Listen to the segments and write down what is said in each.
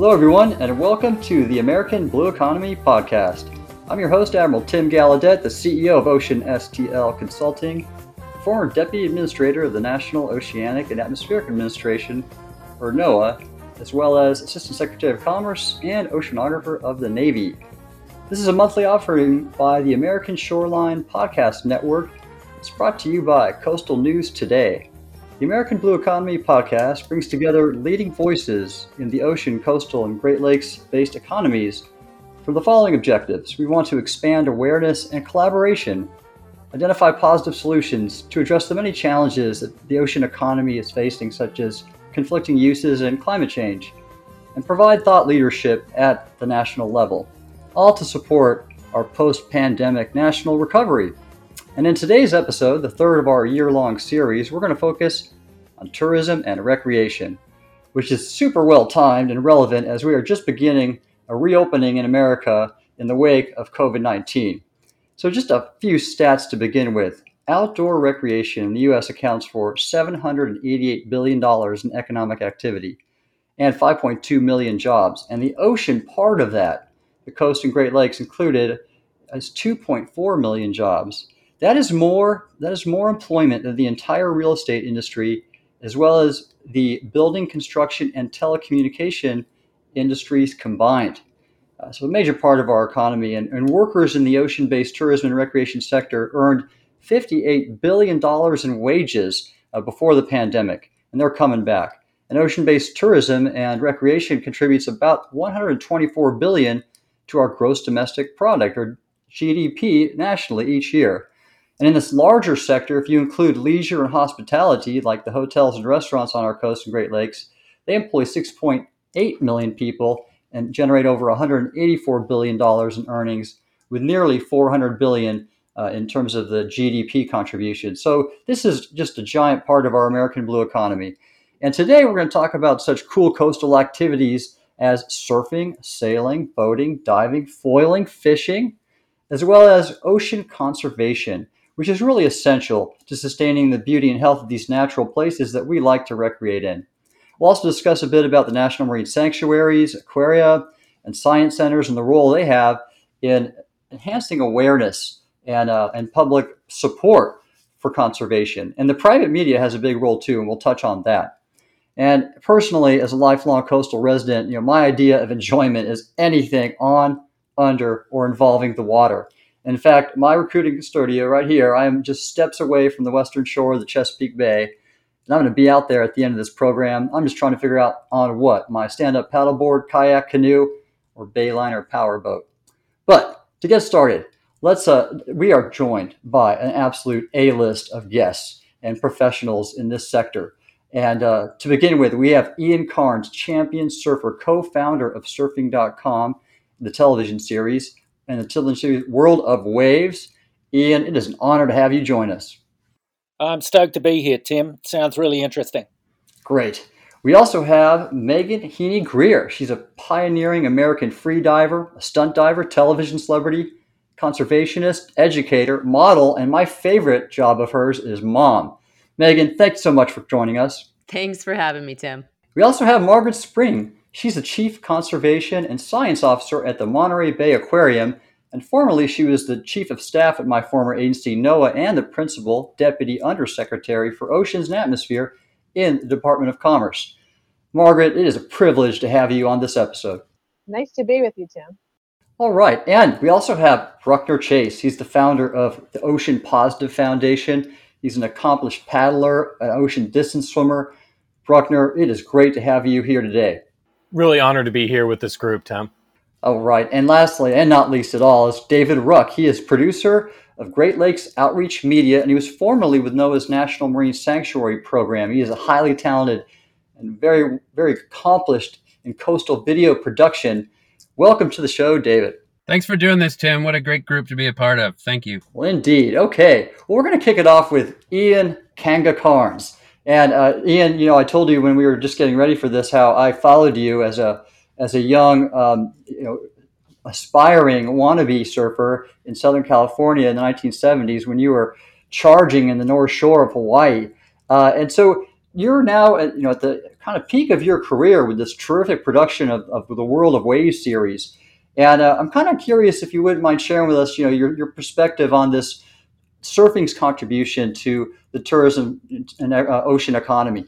Hello, everyone, and welcome to the American Blue Economy Podcast. I'm your host, Admiral Tim Gallaudet, the CEO of Ocean STL Consulting, former Deputy Administrator of the National Oceanic and Atmospheric Administration, or NOAA, as well as Assistant Secretary of Commerce and Oceanographer of the Navy. This is a monthly offering by the American Shoreline Podcast Network. It's brought to you by Coastal News Today. The American Blue Economy podcast brings together leading voices in the ocean, coastal, and Great Lakes based economies for the following objectives. We want to expand awareness and collaboration, identify positive solutions to address the many challenges that the ocean economy is facing, such as conflicting uses and climate change, and provide thought leadership at the national level all to support our post pandemic national recovery. And in today's episode, the third of our year long series, we're going to focus on tourism and recreation, which is super well timed and relevant as we are just beginning a reopening in America in the wake of COVID 19. So, just a few stats to begin with. Outdoor recreation in the U.S. accounts for $788 billion in economic activity and 5.2 million jobs. And the ocean part of that the coast and Great Lakes included, as 2.4 million jobs. That is more. That is more employment than the entire real estate industry, as well as the building, construction, and telecommunication industries combined. Uh, so, a major part of our economy, and, and workers in the ocean-based tourism and recreation sector earned 58 billion dollars in wages uh, before the pandemic, and they're coming back. And ocean-based tourism and recreation contributes about 124 billion to our gross domestic product or GDP nationally each year. And in this larger sector, if you include leisure and hospitality, like the hotels and restaurants on our coast and Great Lakes, they employ 6.8 million people and generate over $184 billion in earnings, with nearly 400 billion uh, in terms of the GDP contribution. So this is just a giant part of our American blue economy. And today we're going to talk about such cool coastal activities as surfing, sailing, boating, diving, foiling, fishing, as well as ocean conservation, which is really essential to sustaining the beauty and health of these natural places that we like to recreate in. We'll also discuss a bit about the National Marine Sanctuaries, aquaria, and science centers and the role they have in enhancing awareness and, uh, and public support for conservation. And the private media has a big role too, and we'll touch on that. And personally, as a lifelong coastal resident, you know, my idea of enjoyment is anything on, under, or involving the water. In fact, my recruiting studio right here, I am just steps away from the western shore of the Chesapeake Bay. And I'm going to be out there at the end of this program. I'm just trying to figure out on what my stand up paddleboard, kayak, canoe, or bayliner powerboat. But to get started, let's uh, we are joined by an absolute A list of guests and professionals in this sector. And uh, to begin with, we have Ian Carnes, champion surfer, co founder of surfing.com, the television series, and the children's series World of Waves. Ian, it is an honor to have you join us. I'm stoked to be here, Tim. Sounds really interesting. Great. We also have Mehgan Heaney Grier. She's a pioneering American free diver, a stunt diver, television celebrity, conservationist, educator, model, and my favorite job of hers is mom. Mehgan, thanks so much for joining us. Thanks for having me, Tim. We also have Margaret Spring. She's the Chief Conservation and Science Officer at the Monterey Bay Aquarium, and formerly she was the Chief of Staff at my former agency, NOAA, and the Principal Deputy Undersecretary for Oceans and Atmosphere in the Department of Commerce. Margaret, it is a privilege to have you on this episode. Nice to be with you, Tim. All right, and we also have Bruckner Chase. He's the founder of the Ocean Positive Foundation He's an accomplished paddler, an ocean distance swimmer. Bruckner, it is great to have you here today. Really honored to be here with this group, Tom. All right. And lastly, and not least at all, is David Ruck. He is producer of Great Lakes Outreach Media, and he was formerly with NOAA's National Marine Sanctuary Program. He is a highly talented and very, very accomplished in coastal video production. Welcome to the show, David. Thanks for doing this, Tim. What a great group to be a part of. Thank you. Well, indeed. Okay. Well, we're going to kick it off with Ian Kanga Cairns. And uh, Ian, you know, I told you when we were just getting ready for this how I followed you as a as a young, um, you know, aspiring wannabe surfer in Southern California in the 1970s when you were charging in the North Shore of Hawaii. Uh, and so you're now, at, you know, at the kind of peak of your career with this terrific production of, of the World of Waves series. And uh, I'm kind of curious if you wouldn't mind sharing with us, you know, your, your perspective on this surfing's contribution to the tourism and uh, ocean economy.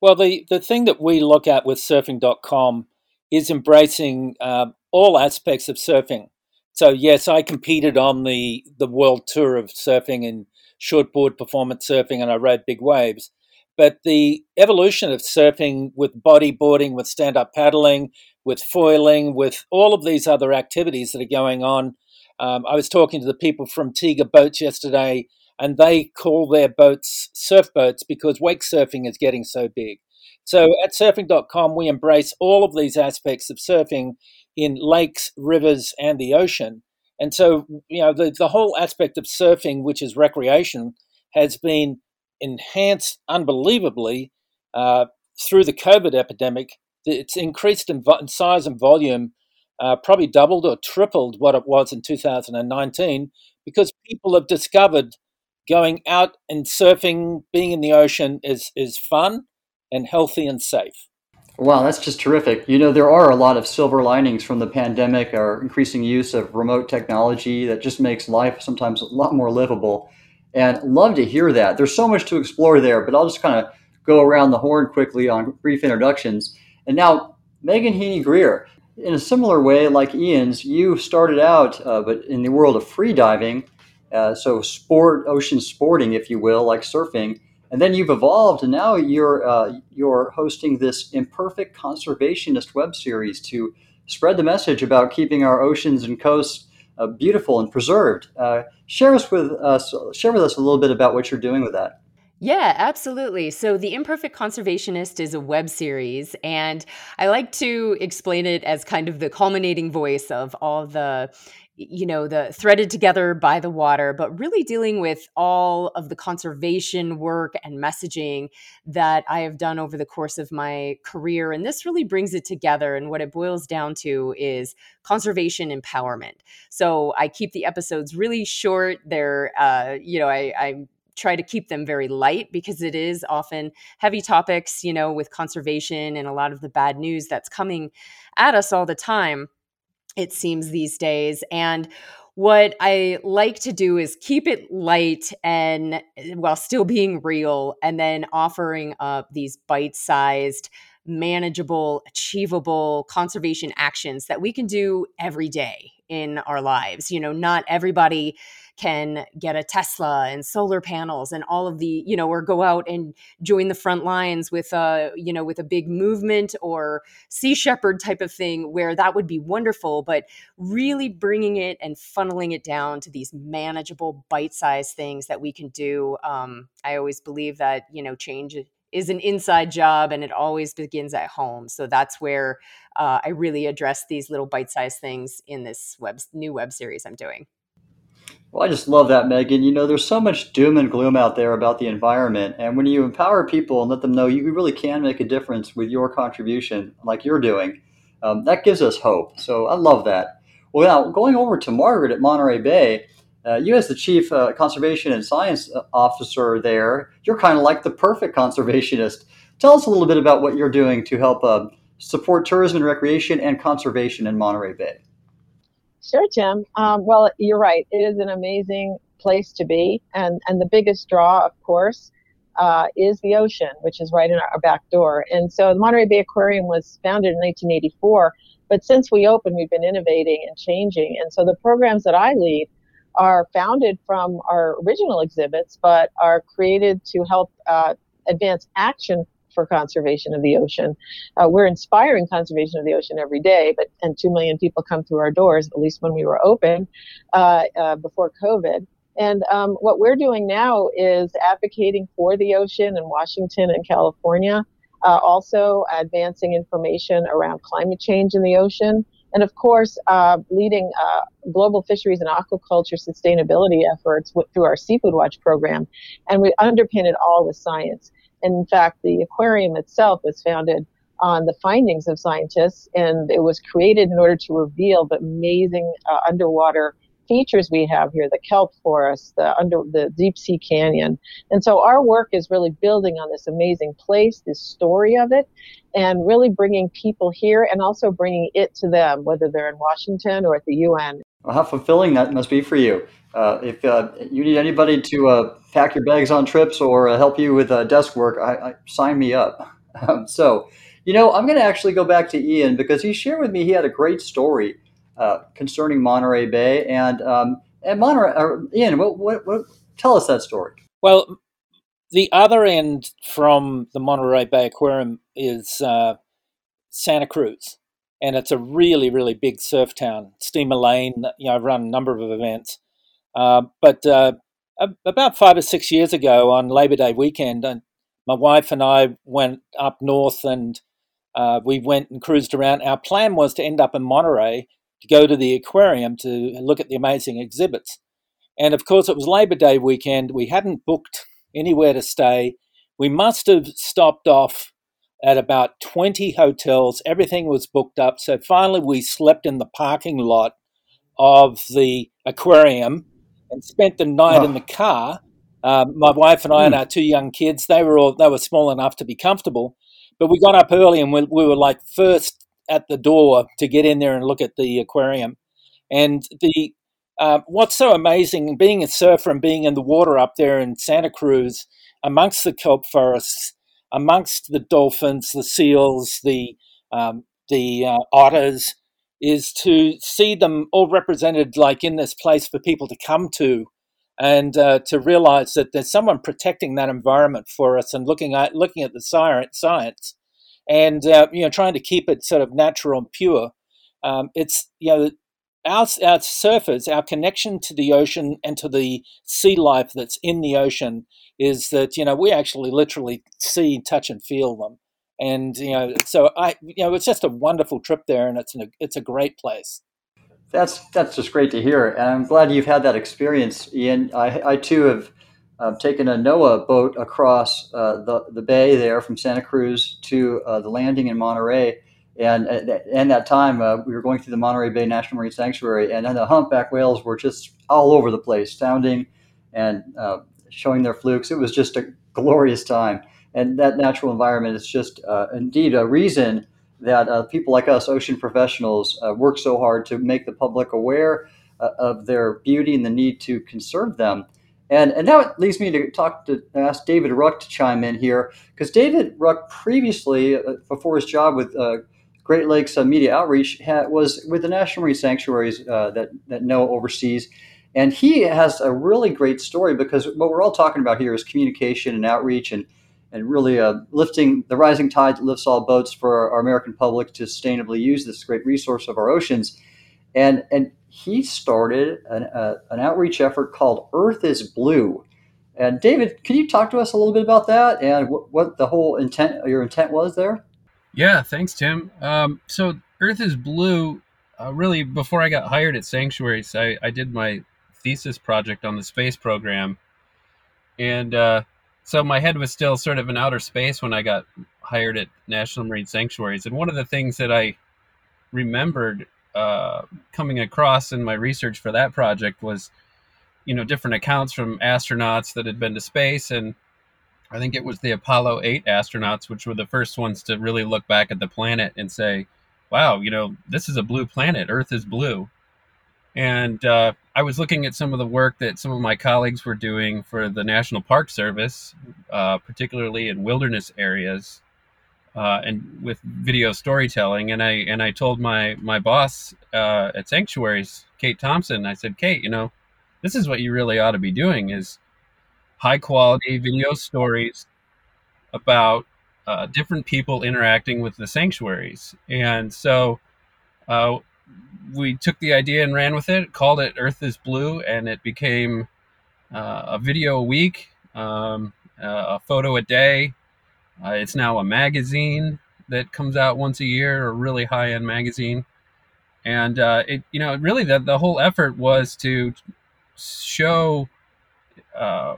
Well, the, the thing that we look at with surfing.com is embracing uh, all aspects of surfing. So, yes, I competed on the, the world tour of surfing and shortboard performance surfing, and I rode big waves. But the evolution of surfing with bodyboarding, with stand up paddling, with foiling, with all of these other activities that are going on. Um, I was talking to the people from Tigé Boats yesterday, and they call their boats surf boats because wake surfing is getting so big. So at surfing.com, we embrace all of these aspects of surfing in lakes, rivers, and the ocean. And so, you know, the, the whole aspect of surfing, which is recreation, has been enhanced unbelievably uh, through the COVID epidemic. It's increased in, vo- in size and volume, uh, probably doubled or tripled what it was in 2019, because people have discovered going out and surfing, being in the ocean is is fun and healthy and safe. Wow, that's just terrific. You know, there are a lot of silver linings from the pandemic, our increasing use of remote technology that just makes life sometimes a lot more livable. And love to hear that. There's so much to explore there, but I'll just kind of go around the horn quickly on brief introductions. And now, Mehgan Heaney Grier, in a similar way, like Ian's, you started out, uh, but in the world of free diving, uh, so sport, ocean sporting, if you will, like surfing. And then you've evolved, and now you're uh, you're hosting this imperfect conservationist web series to spread the message about keeping our oceans and coasts uh, beautiful and preserved. Uh, share us with us. Share with us a little bit about what you're doing with that. Yeah, absolutely. So, The Imperfect Conservationist is a web series, and I like to explain it as kind of the culminating voice of all the you know the threaded together by the water but really dealing with all of the conservation work and messaging that i have done over the course of my career and this really brings it together and what it boils down to is conservation empowerment so i keep the episodes really short they're uh, you know i, I try to keep them very light because it is often heavy topics you know with conservation and a lot of the bad news that's coming at us all the time it seems these days. And what I like to do is keep it light and eh, while still being real, and then offering up these bite sized, manageable, achievable conservation actions that we can do every day in our lives. You know, not everybody can get a Tesla and solar panels and all of the, you know, or go out and join the front lines with a, you know, with a big movement or Sea Shepherd type of thing where that would be wonderful, but really bringing it and funneling it down to these manageable bite-sized things that we can do. Um, I always believe that, you know, change is an inside job and it always begins at home. So that's where uh, I really address these little bite sized things in this web new web series I'm doing. Well, I just love that, Mehgan. You know, there's so much doom and gloom out there about the environment. And when you empower people and let them know you really can make a difference with your contribution, like you're doing, um, that gives us hope. So I love that. Well, now going over to Margaret at Monterey Bay, uh, you as the chief uh, conservation and science uh, officer there, you're kind of like the perfect conservationist. Tell us a little bit about what you're doing to help uh, support tourism and recreation and conservation in Monterey Bay. Sure, Tim. Um, well, you're right. It is an amazing place to be, and and the biggest draw, of course, uh, is the ocean, which is right in our back door. And so, the Monterey Bay Aquarium was founded in 1984, but since we opened, we've been innovating and changing. And so, the programs that I lead are founded from our original exhibits, but are created to help uh, advance action for conservation of the ocean. Uh, we're inspiring conservation of the ocean every day, but and two million people come through our doors, at least when we were open uh, uh, before COVID. And um, what we're doing now is advocating for the ocean in Washington and California, uh, also advancing information around climate change in the ocean. And of course, uh, leading uh, global fisheries and aquaculture sustainability efforts through our Seafood Watch program. And we underpin it all with science. In fact, the aquarium itself was founded on the findings of scientists, and it was created in order to reveal the amazing uh, underwater features we have here the kelp forest the under the deep sea canyon. And so our work is really building on this amazing place this story of it and really bringing people here and also bringing it to them whether they're in washington or at the un well, how fulfilling that must be for you uh, if uh, you need anybody to uh, pack your bags on trips or uh, help you with uh, desk work I, I, sign me up um, so you know i'm going to actually go back to ian because he shared with me he had a great story uh, concerning Monterey Bay. And um, and Monterey, Ian, what, what, what, tell us that story. Well, the other end from the Monterey Bay Aquarium is Santa Cruz, and it's a really, really big surf town. Steamer Lane, you know, I've run a number of events. Uh, but uh, about five or six years ago on Labor Day weekend, and my wife and I went up north and uh, we went and cruised around. Our plan was to end up in Monterey to go to the aquarium to look at the amazing exhibits. And of course, it was Labor Day weekend. We hadn't booked anywhere to stay. We must have stopped off at about 20 hotels. Everything was booked up. So finally, we slept in the parking lot of the aquarium and spent the night oh. in the car. Um, my wife and I mm. and our two young kids, they were all they were small enough to be comfortable, but we got up early and we, we were like first at the door to get in there and look at the aquarium. And the uh, what's so amazing, being a surfer and being in the water up there in Santa Cruz, amongst the kelp forests, amongst the dolphins, the seals, the um, the uh, otters, is to see them all represented like in this place for people to come to, and uh, to realize that there's someone protecting that environment for us and looking at looking at the science, and uh, you know trying to keep it sort of natural and pure. Um, it's you know our, our surfers, our connection to the ocean and to the sea life that's in the ocean is that you know we actually literally see, touch, and feel them. And you know, so I you know it's just a wonderful trip there, and it's an, it's a great place. That's that's just great to hear, and I'm glad you've had that experience, Ian. I, I too have uh, taken a NOAA boat across uh, the, the bay there from Santa Cruz to uh, the landing in Monterey. And at, that time, uh, we were going through the Monterey Bay National Marine Sanctuary, and the humpback whales were just all over the place, sounding and uh, showing their flukes. It was just a glorious time. And that natural environment is just uh, indeed a reason that people like us, ocean professionals, work so hard to make the public aware of their beauty and the need to conserve them. And, and now it leads me to talk to ask David Ruck to chime in here because David Ruck previously, uh, before his job with uh, Great Lakes uh, Media Outreach, had, was with the National Marine Sanctuaries uh, that that NOAA oversees, and he has a really great story because what we're all talking about here is communication and outreach and and really uh, lifting the rising tide that lifts all boats for our American public to sustainably use this great resource of our oceans. And and he started an, uh, an outreach effort called Earth is Blue. And David, can you talk to us a little bit about that and what, what the whole intent, your intent was there? Yeah, thanks, Tim. Um, so Earth is Blue, uh, really, before I got hired at Sanctuaries, I, I did my thesis project on the space program. And uh, so my head was still sort of in outer space when I got hired at National Marine Sanctuaries. And one of the things that I remembered uh, coming across in my research for that project was, you know, different accounts from astronauts that had been to space, and I think it was the Apollo 8 astronauts, which were the first ones to really look back at the planet and say, "Wow, you know, this is a blue planet. Earth is blue." And uh, I was looking at some of the work that some of my colleagues were doing for the National Park Service, uh, particularly in wilderness areas, uh, and with video storytelling. And I and I told my my boss uh, at Sanctuaries, Kate Thompson, I said, Kate, you know, this is what you really ought to be doing is high quality video stories about uh, different people interacting with the sanctuaries. And so uh, we took the idea and ran with it, called it Earth is Blue, and it became uh, a video a week, um, a photo a day, uh, it's now a magazine that comes out once a year, a really high end magazine. And uh, it, you know, really the, the whole effort was to show uh,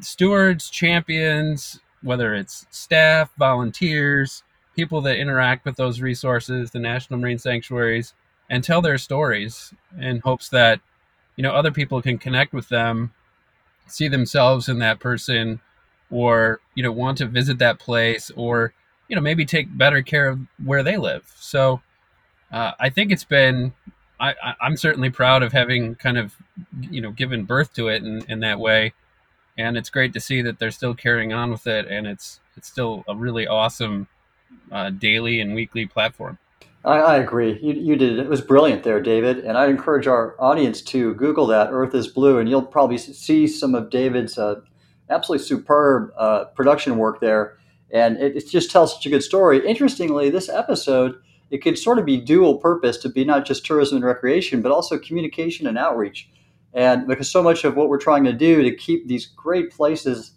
stewards, champions, whether it's staff, volunteers, people that interact with those resources, the National Marine Sanctuaries, and tell their stories in hopes that you know other people can connect with them, see themselves in that person, or you know want to visit that place, or you know maybe take better care of where they live. So uh, I think it's been I, am certainly proud of having kind of you know given birth to it in, in that way, and it's great to see that they're still carrying on with it, and it's it's still a really awesome uh, daily and weekly platform. I, I agree. You, you did it was brilliant there, David. And I encourage our audience to Google that Earth is Blue, and you'll probably see some of David's uh, absolutely superb uh, production work there. And it, it just tells such a good story. Interestingly, this episode it could sort of be dual purpose to be not just tourism and recreation, but also communication and outreach. And because so much of what we're trying to do to keep these great places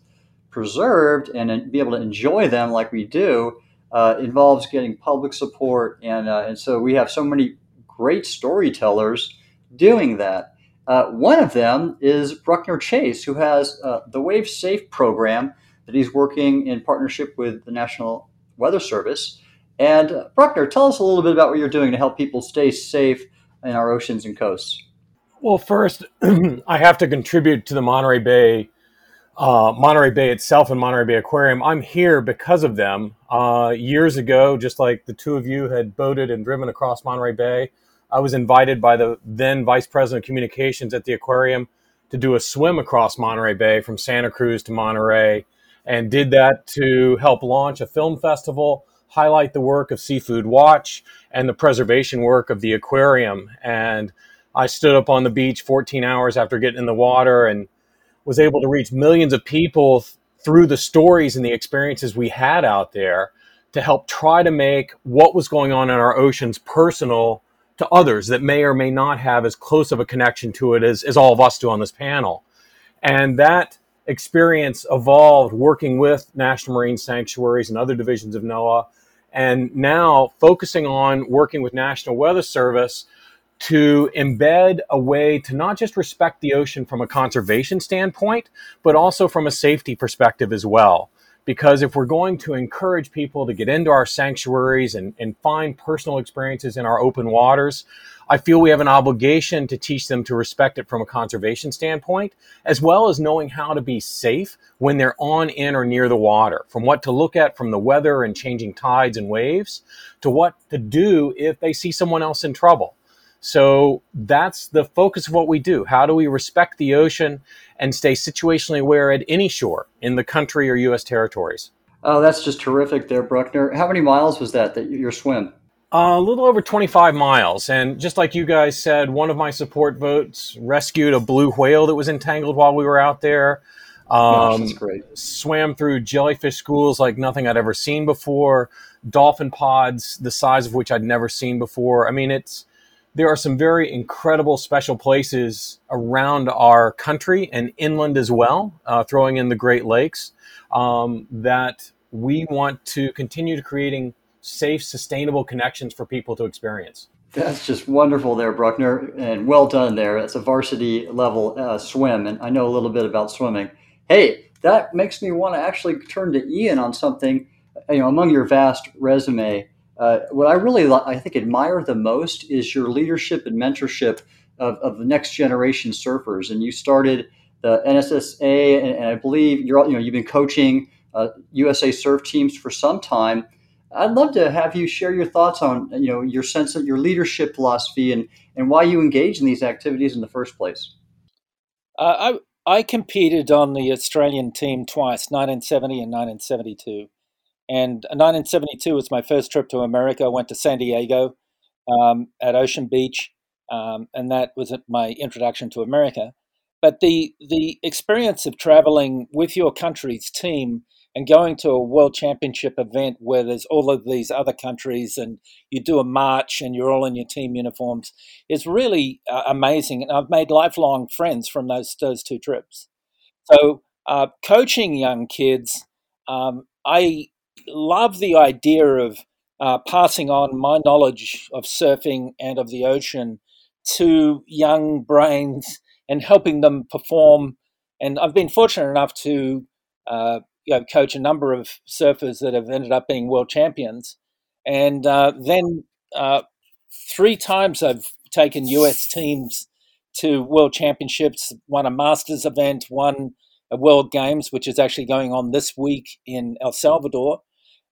preserved and be able to enjoy them like we do uh, involves getting public support. And, uh, and so we have so many great storytellers doing that. Uh, one of them is Bruckner Chase, who has uh, the Wave Safe program that he's working in partnership with the National Weather Service. And uh, Bruckner, tell us a little bit about what you're doing to help people stay safe in our oceans and coasts. Well, first, I have to contribute to the Monterey Bay, uh, Monterey Bay itself and Monterey Bay Aquarium. I'm here because of them. Uh, years ago, just like the two of you had boated and driven across Monterey Bay, I was invited by the then Vice President of Communications at the aquarium to do a swim across Monterey Bay from Santa Cruz to Monterey, and did that to help launch a film festival highlight the work of Seafood Watch and the preservation work of the aquarium. And I stood up on the beach 14 hours after getting in the water and was able to reach millions of people th- through the stories and the experiences we had out there to help try to make what was going on in our oceans personal to others that may or may not have as close of a connection to it as, as all of us do on this panel. And that experience evolved working with National Marine Sanctuaries and other divisions of NOAA and now focusing on working with National Weather Service to embed a way to not just respect the ocean from a conservation standpoint, but also from a safety perspective as well. Because if we're going to encourage people to get into our sanctuaries and, and find personal experiences in our open waters, I feel we have an obligation to teach them to respect it from a conservation standpoint, as well as knowing how to be safe when they're on, in, or near the water, from what to look at from the weather and changing tides and waves to what to do if they see someone else in trouble. So that's the focus of what we do. How do we respect the ocean and stay situationally aware at any shore in the country or U.S. territories? Oh, that's just terrific there, Bruckner. How many miles was that, that your swim? Uh, a little over 25 miles. And just like you guys said, one of my support boats rescued a blue whale that was entangled while we were out there. Um, Gosh, that's great. Swam through jellyfish schools like nothing I'd ever seen before. Dolphin pods, the size of which I'd never seen before. I mean, it's there are some very incredible special places around our country and inland as well, uh, throwing in the Great Lakes, um, that we want to continue to creating safe, sustainable connections for people to experience. That's just wonderful there, Bruckner, and well done there. That's a varsity level uh, swim, and I know a little bit about swimming. Hey, that makes me want to actually turn to Ian on something. You know, among your vast resume, uh, what I really I think admire the most is your leadership and mentorship of, of the next generation surfers. And you started the NSSA, and, and I believe you're you know you've been coaching uh, USA surf teams for some time. I'd love to have you share your thoughts on you know your sense of your leadership philosophy and and why you engage in these activities in the first place. Uh, I I competed on the Australian team twice, 1970 and 1972. And 1972 was my first trip to America. I went to San Diego um, at Ocean Beach, um, and that was my introduction to America. But the the experience of traveling with your country's team and going to a world championship event where there's all of these other countries and you do a march and you're all in your team uniforms is really uh, amazing. And I've made lifelong friends from those those two trips. So uh, coaching young kids, um, I love the idea of uh, passing on my knowledge of surfing and of the ocean to young brains and helping them perform. And I've been fortunate enough to uh, you know, coach a number of surfers that have ended up being world champions. And uh, then uh, three times I've taken US teams to World Championships, won a Masters event, won a World Games, which is actually going on this week in El Salvador,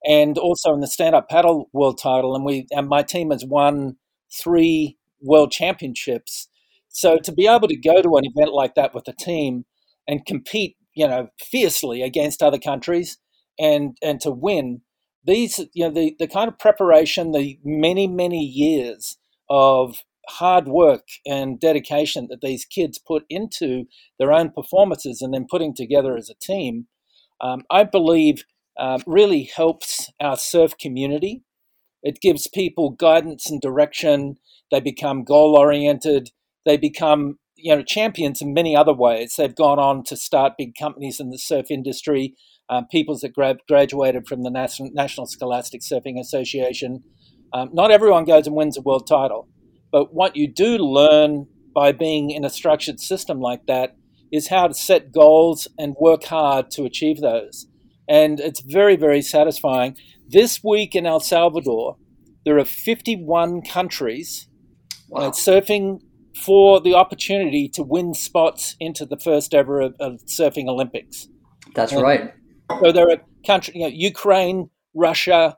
and also in the stand-up paddle world title. And we and my team has won three World Championships. So to be able to go to an event like that with a team and compete, you know, fiercely against other countries and and to win these, you know, the the kind of preparation, the many many years of hard work and dedication that these kids put into their own performances and then putting together as a team, um, I believe uh, really helps our surf community. It gives people guidance and direction. They become goal oriented. They become you know champions in many other ways. They've gone on to start big companies in the surf industry. Um, people that gra- graduated from the National, National Scholastic Surfing Association. Um, not everyone goes and wins a world title, but what you do learn by being in a structured system like that is how to set goals and work hard to achieve those. And it's very, very satisfying. This week in El Salvador, there are 51 countries wow. uh, surfing for the opportunity to win spots into the first ever of, of surfing Olympics. That's and right. So there are countries, you know, Ukraine, Russia,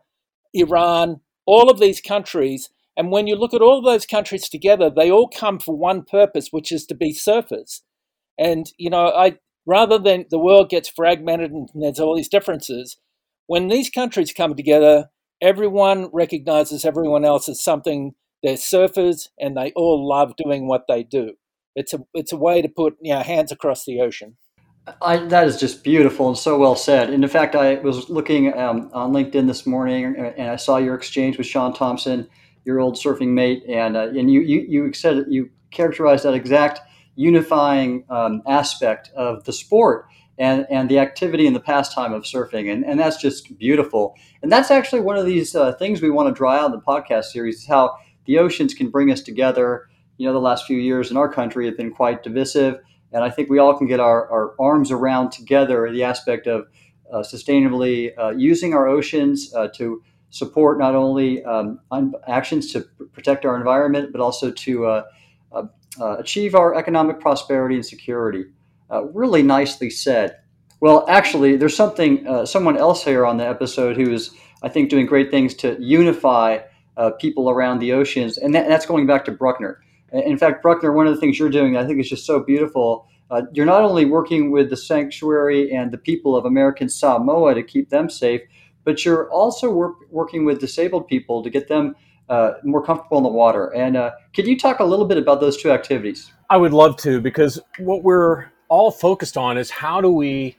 Iran, all of these countries and when you look at all those countries together, they all come for one purpose, which is to be surfers. And, you know, I rather than the world gets fragmented and there's all these differences, when these countries come together, everyone recognizes everyone else as something. They're surfers and they all love doing what they do. It's a it's a way to put you know, hands across the ocean. I, that is just beautiful and so well said. And in fact, I was looking um, on LinkedIn this morning and I saw your exchange with Shaun Tomson, your old surfing mate, and uh, and you, you you said you characterized that exact unifying um, aspect of the sport and and the activity and the pastime of surfing, and and that's just beautiful. And that's actually one of these uh, things we want to draw out in the podcast series is how the oceans can bring us together. You know, the last few years in our country have been quite divisive, and I think we all can get our, our arms around together the aspect of uh, sustainably uh, using our oceans uh, to support not only um, actions to protect our environment, but also to uh, uh, uh, achieve our economic prosperity and security. Uh, really nicely said. Well, actually, there's something, uh, someone else here on the episode who is, I think, doing great things to unify uh, people around the oceans, and, that, that's going back to Bruckner. In fact, Bruckner, one of the things you're doing, I think, is just so beautiful. you're not only working with the sanctuary and the people of American Samoa to keep them safe, but you're also work, working with disabled people to get them uh, more comfortable in the water. And uh, could you talk a little bit about those two activities? I would love to because what we're all focused on is how do we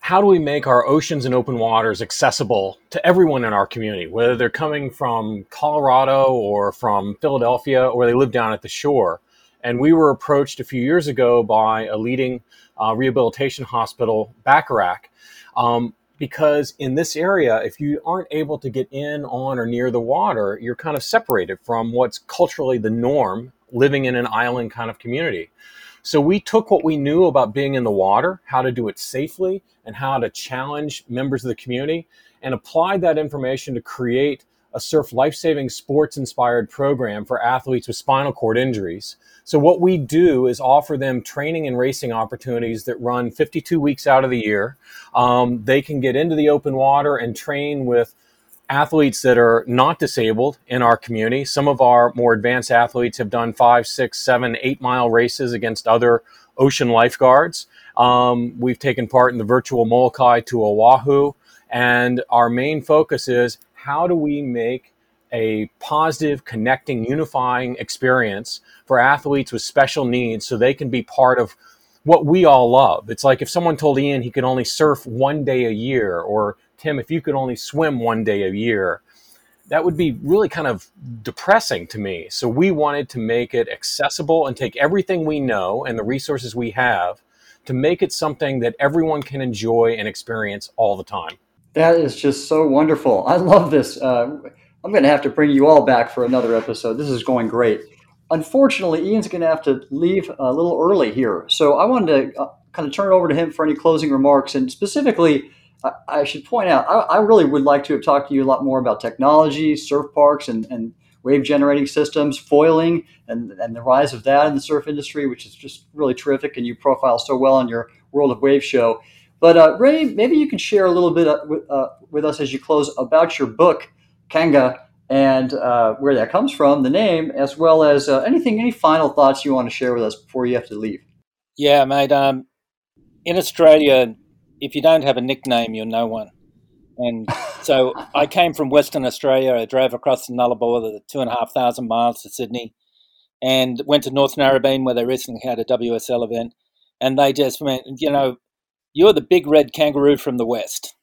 how do we make our oceans and open waters accessible to everyone in our community, whether they're coming from Colorado or from Philadelphia or they live down at the shore? And we were approached a few years ago by a leading uh, rehabilitation hospital, Bacharach, um, because in this area, if you aren't able to get in, on, or near the water, you're kind of separated from what's culturally the norm living in an island kind of community. So we took what we knew about being in the water, how to do it safely, and how to challenge members of the community, and applied that information to create a surf life saving sports inspired program for athletes with spinal cord injuries. So, what we do is offer them training and racing opportunities that run 52 weeks out of the year. Um, they can get into the open water and train with athletes that are not disabled in our community. Some of our more advanced athletes have done five, six, seven, eight mile races against other ocean lifeguards. Um, we've taken part in the virtual Molokai to Oahu. And our main focus is how do we make a positive, connecting, unifying experience for athletes with special needs so they can be part of what we all love. It's like if someone told Ian he could only surf one day a year, or Tim, if you could only swim one day a year, that would be really kind of depressing to me. So we wanted to make it accessible and take everything we know and the resources we have to make it something that everyone can enjoy and experience all the time. That is just so wonderful. I love this. Uh, I'm going to have to bring you all back for another episode. This is going great. Unfortunately, Ian's going to have to leave a little early here. So I wanted to uh, kind of turn it over to him for any closing remarks. And specifically, I, should point out, I, I, really would like to have talked to you a lot more about technology, surf parks, and, and wave generating systems, foiling, and, and the rise of that in the surf industry, which is just really terrific. And you profile so well on your World of Wave show. But uh, Ray, maybe you can share a little bit uh, with, uh, with us as you close about your book, Kanga, and uh, where that comes from, the name, as well as uh, anything, any final thoughts you want to share with us before you have to leave. Yeah, mate. Um, in Australia, if you don't have a nickname, you're no one. And so I came from Western Australia. I drove across the Nullarbor, the two and a half thousand miles to Sydney, and went to North Narrabeen where they recently had a WSL event. And they just went, you know, you're the big red kangaroo from the West,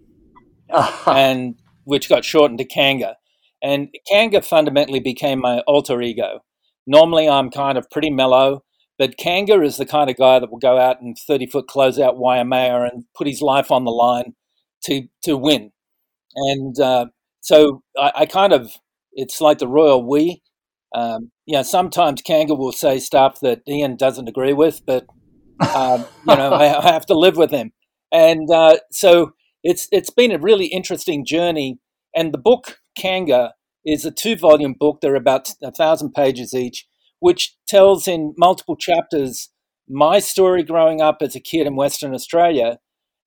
and which got shortened to Kanga. And Kanga fundamentally became my alter ego. Normally, I'm kind of pretty mellow, but Kanga is the kind of guy that will go out and 30 foot close out Waimea and put his life on the line to, to win. And uh, so I, I, kind of, it's like the royal we. Um, you know, sometimes Kanga will say stuff that Ian doesn't agree with, but, um, you know, I, I, have to live with him. And uh, so it's it's been a really interesting journey. And the book Kanga is a two volume book. They're about a thousand pages each, which tells in multiple chapters my story growing up as a kid in Western Australia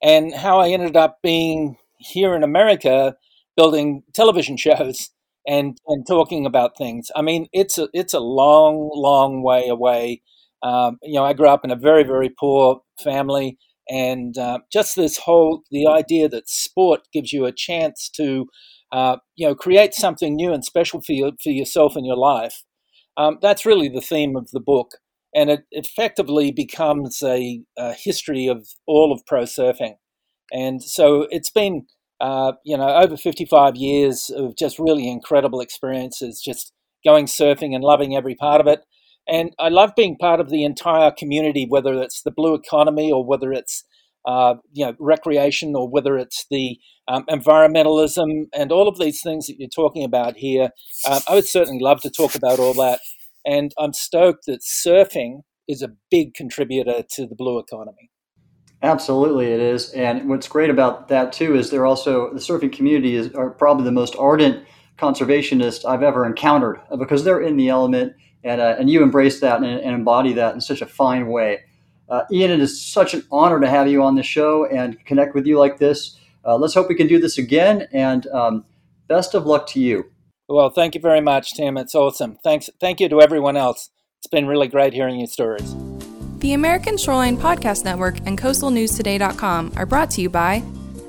and how I ended up being here in America building television shows and, and talking about things. I mean, it's a, it's a long, long way away. Um, you know, I grew up in a very, very poor family. And uh, just this whole the idea that sport gives you a chance to uh, you know, create something new and special for you, for yourself and your life. Um, that's really the theme of the book, and it effectively becomes a, a history of all of pro surfing. And so it's been, uh, you know, over 55 years of just really incredible experiences, just going surfing and loving every part of it. And I love being part of the entire community, whether it's the blue economy or whether it's uh, you know, recreation or whether it's the um, environmentalism and all of these things that you're talking about here. Um, I would certainly love to talk about all that. And I'm stoked that surfing is a big contributor to the blue economy. Absolutely, it is. And what's great about that too is they're also the surfing community is are probably the most ardent conservationist I've ever encountered because they're in the element and uh, and you embrace that and, and embody that in such a fine way. Uh, Ian, it is such an honor to have you on the show and connect with you like this. Uh, let's hope we can do this again. And um, best of luck to you. Well, thank you very much, Tim. It's awesome. Thanks. Thank you to everyone else. It's been really great hearing your stories. The American Shoreline Podcast Network and CoastalNewsToday.com are brought to you by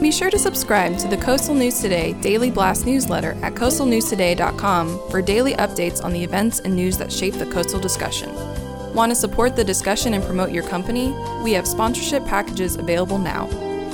Be sure to subscribe to the Coastal News Today Daily Blast newsletter at coastalnewstoday.com for daily updates on the events and news that shape the coastal discussion. Want to support the discussion and promote your company? We have sponsorship packages available now.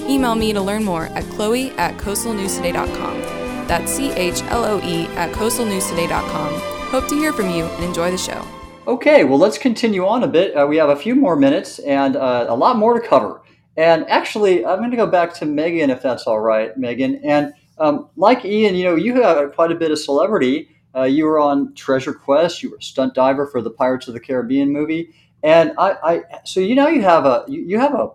Email me to learn more at chloe at coastalnewstoday.com. That's C H L O E at coastalnewstoday.com. Hope to hear from you and enjoy the show. Okay, well, let's continue on a bit. Uh, we have a few more minutes and uh, a lot more to cover. And actually, I'm going to go back to Mehgan, if that's all right, Mehgan. And um, like Ian, you know, you have quite a bit of celebrity. Uh, you were on Treasure Quest. You were a stunt diver for the Pirates of the Caribbean movie, and I, I so you know you have a you, you have a,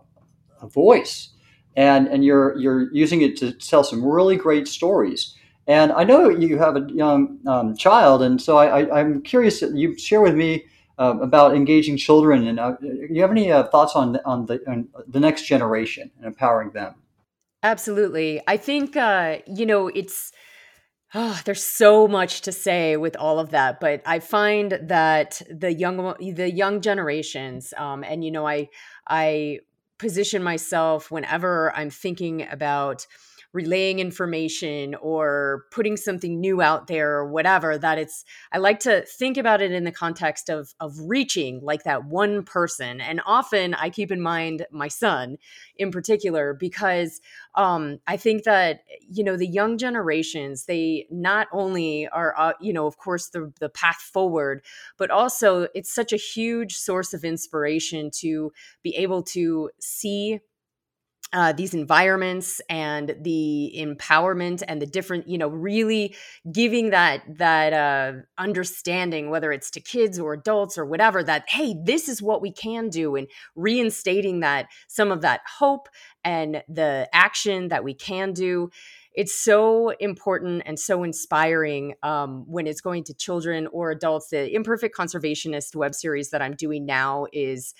a voice and and you're you're using it to tell some really great stories. And I know you have a young um, child, and so I, am curious that you share with me uh, about engaging children. And uh, you have any uh, thoughts on on the on the next generation and empowering them? Absolutely, I think uh, you know it's. Oh, there's so much to say with all of that, but I find that the young the young generations, um, and you know, I I position myself whenever I'm thinking about relaying information or putting something new out there or whatever that it's i like to think about it in the context of of reaching like that one person. And often i keep in mind my son in particular because um, i think that you know the young generations they not only are uh, you know of course the the path forward but also it's such a huge source of inspiration to be able to see uh, these environments and the empowerment and the different you know really giving that that uh, understanding whether it's to kids or adults or whatever that hey this is what we can do and reinstating that some of that hope and the action that we can do it's so important and so inspiring um, when it's going to children or adults. The Imperfect Conservationist web series that I'm doing now is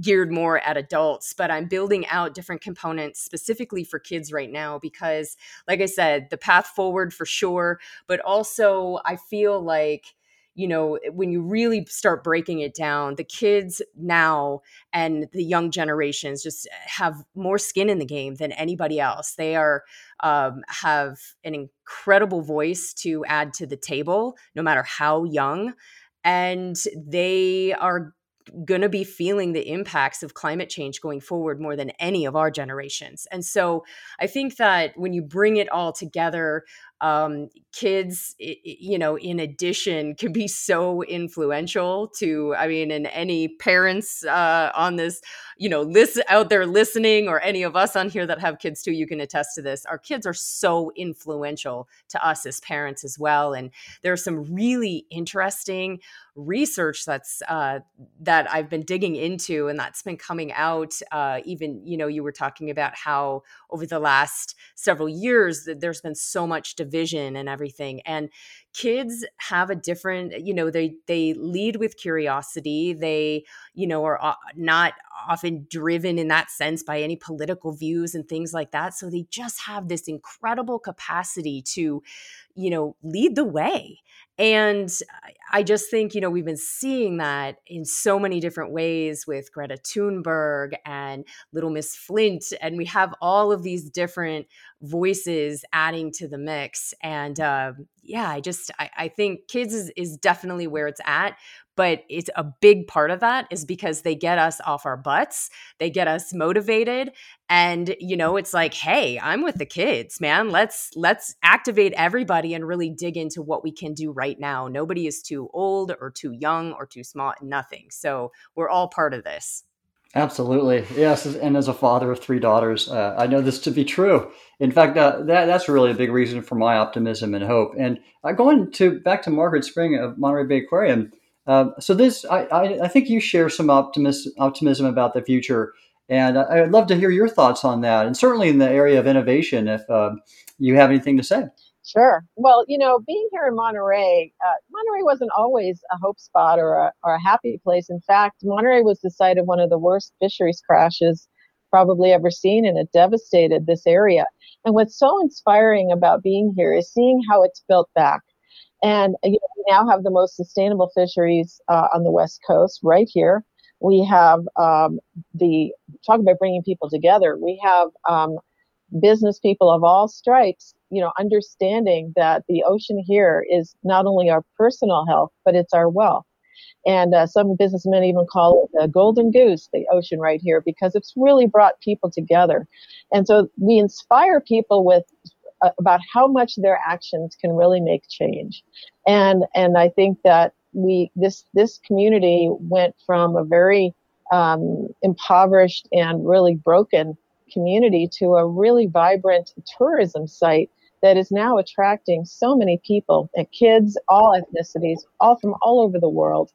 geared more at adults, but I'm building out different components specifically for kids right now because, like I said, the path forward for sure, but also I feel like you know, when you really start breaking it down, the kids now and the young generations just have more skin in the game than anybody else. They are um, have an incredible voice to add to the table, no matter how young, and they are going to be feeling the impacts of climate change going forward more than any of our generations. And so I think that when you bring it all together, um, kids, you know, in addition, can be so influential to, I mean, and any parents uh, on this, you know, listen out there listening, or any of us on here that have kids too, you can attest to this. Our kids are so influential to us as parents as well. And there's some really interesting research that's uh, that I've been digging into, and that's been coming out. Uh, even, you know, you were talking about how over the last several years, that there's been so much division and everything and kids have a different you know they they lead with curiosity they you know are not often driven in that sense by any political views and things like that so they just have this incredible capacity to you know lead the way and I just think, you know, we've been seeing that in so many different ways with Greta Thunberg and Little Miss Flint. And we have all of these different voices adding to the mix. And uh, yeah, I just, I, I think kids is, is definitely where it's at but it's a big part of that is because they get us off our butts they get us motivated and you know it's like hey i'm with the kids man let's let's activate everybody and really dig into what we can do right now nobody is too old or too young or too small nothing so we're all part of this Absolutely, yes. And as a father of three daughters, uh, I know this to be true. In fact, uh, that that's really a big reason for my optimism and hope. And uh, going to back to Margaret Spring of Monterey Bay Aquarium, um, so this, I, I, I, think you share some optimis, optimism about the future, and I, would love to hear your thoughts on that, and certainly in the area of innovation, if um, you have anything to say. Sure. Well, you know, being here in Monterey, uh, Monterey wasn't always a hope spot or a, or a happy place. In fact, Monterey was the site of one of the worst fisheries crashes probably ever seen, and it devastated this area. And what's so inspiring about being here is seeing how it's built back. And you know, we now have the most sustainable fisheries uh, on the West Coast right here. We have um, the, talk about bringing people together. We have um, business people of all stripes, you know, understanding that the ocean here is not only our personal health, but it's our wealth. And uh, some businessmen even call it the golden goose, the ocean right here, because it's really brought people together. And so we inspire people with about how much their actions can really make change. And and I think that we this this community went from a very um, impoverished and really broken community to a really vibrant tourism site that is now attracting so many people, and kids, all ethnicities, all from all over the world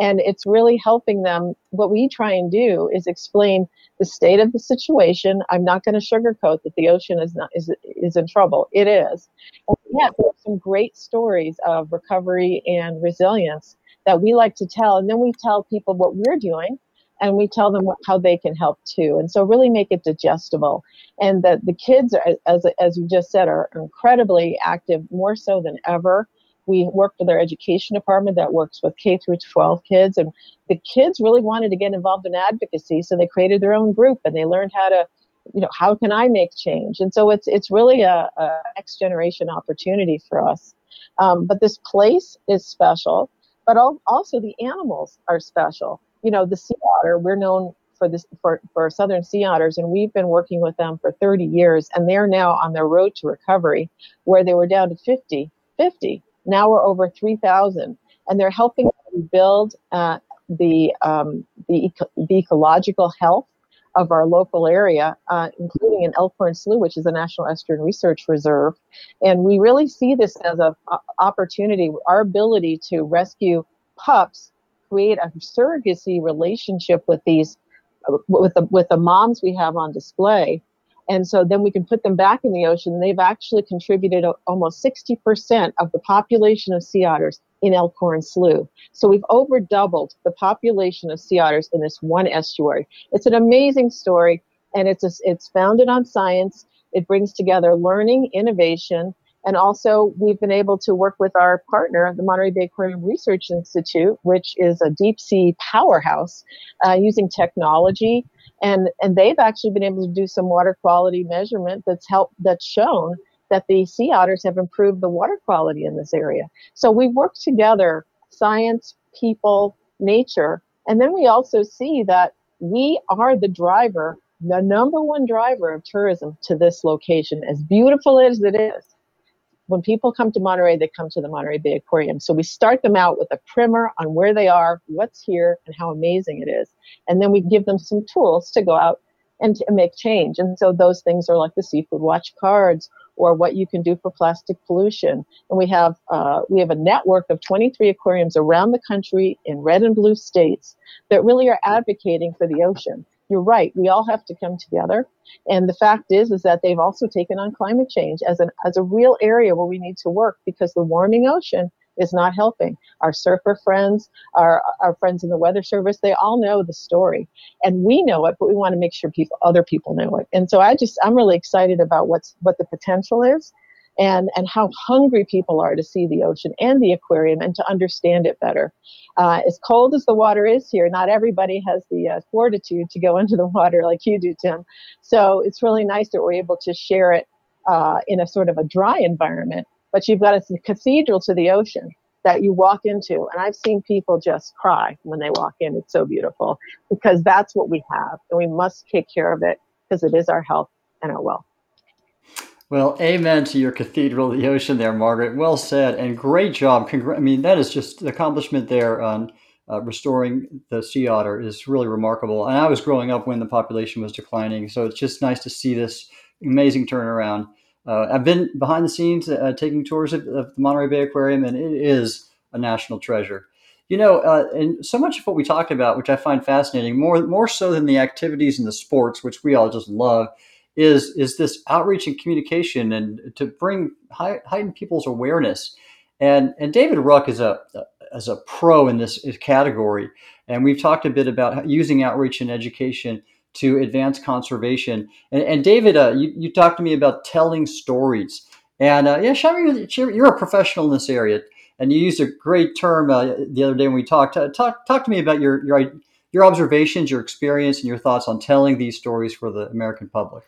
and it's really helping them. What we try and do is explain the state of the situation. I'm not going to sugarcoat that the ocean is not is is in trouble. It is. And yet there are some great stories of recovery and resilience that we like to tell, and then we tell people what we're doing, and we tell them what, how they can help too. And so really make it digestible. And that the kids, are, as as you just said, are incredibly active, more so than ever. We work with our education department that works with K through 12 kids, and the kids really wanted to get involved in advocacy, so they created their own group and they learned how to you know, how can I make change? And so it's it's really a, a next generation opportunity for us. Um, but this place is special, but also the animals are special. You know, the sea otter, we're known for this for, for southern sea otters, and we've been working with them for 30 years, and they're now on their road to recovery, where they were down to 50, 50. Now we're over 3,000, and they're helping rebuild uh, the um, the, eco- the ecological health of our local area, uh, including in Elkhorn Slough, which is a National Estuarine Research Reserve. And we really see this as an opportunity, our ability to rescue pups, create a surrogacy relationship with these, with the, with the moms we have on display. And so then we can put them back in the ocean. They've actually contributed almost 60% of the population of sea otters in Elkhorn Slough. So we've over doubled the population of sea otters in this one estuary. It's an amazing story, and it's a, it's founded on science. It brings together learning, innovation, and also we've been able to work with our partner, the Monterey Bay Aquarium Research Institute, which is a deep sea powerhouse, uh, using technology. And, and they've actually been able to do some water quality measurement that's helped that's shown that the sea otters have improved the water quality in this area. So we work together, science, people, nature, and then we also see that we are the driver, the number one driver of tourism to this location, as beautiful as it is. When people come to Monterey, they come to the Monterey Bay Aquarium. So we start them out with a primer on where they are, what's here, and how amazing it is. And then we give them some tools to go out and to make change. And so those things are like the Seafood Watch cards or what you can do for plastic pollution. And we have uh, we have a network of 23 aquariums around the country in red and blue states that really are advocating for the ocean. You're right. We all have to come together. And the fact is, is that they've also taken on climate change as an as a real area where we need to work because the warming ocean is not helping. Our surfer friends, our, our friends in the weather service, they all know the story. And we know it, but we want to make sure people, other people know it. And so I just, I'm really excited about what's, what the potential is and, and how hungry people are to see the ocean and the aquarium and to understand it better. Uh, as cold as the water is here, not everybody has the uh, fortitude to go into the water like you do, Tim. So it's really nice that we're able to share it uh, in a sort of a dry environment but you've got a cathedral to the ocean that you walk into. And I've seen people just cry when they walk in. It's so beautiful because that's what we have. And we must take care of it because it is our health and our wealth. Well, amen to your cathedral of the ocean there, Margaret. Well said and great job. Congra- I mean, that is just the accomplishment there on uh, restoring the sea otter is really remarkable. And I was growing up when the population was declining, so it's just nice to see this amazing turnaround. Uh, I've been behind the scenes uh, taking tours of, of, the Monterey Bay Aquarium, and it is a national treasure. You know, uh, and so much of what we talked about, which I find fascinating, more more so than the activities and the sports, which we all just love, is is this outreach and communication, and to bring heighten people's awareness. And and David Ruck is a as a pro in this category, and we've talked a bit about using outreach and education to advance conservation. And, and David, uh, you, you talked to me about telling stories. And uh, yeah, Shami, you're a professional in this area, and you used a great term uh, the other day when we talked. Uh, talk, talk to me about your, your your observations, your experience, and your thoughts on telling these stories for the American public.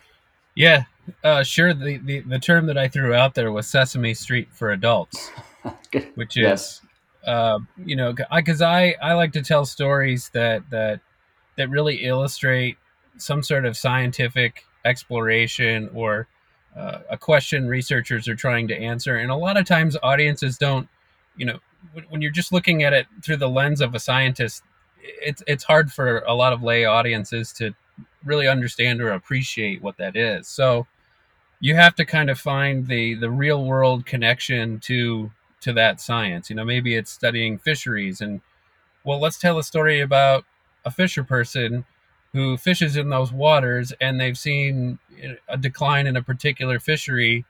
Yeah, uh, sure. The, the the term that I threw out there was Sesame Street for adults, which is, yes. uh, you know, because I, I like to tell stories that that that really illustrate some sort of scientific exploration or uh, a question researchers are trying to answer. And a lot of times, audiences don't, you know, when you're just looking at it through the lens of a scientist, it's it's hard for a lot of lay audiences to really understand or appreciate what that is. So you have to kind of find the the real world connection to to that science. You know, maybe it's studying fisheries and well, let's tell a story about a fisher person who fishes in those waters and they've seen a decline in a particular fishery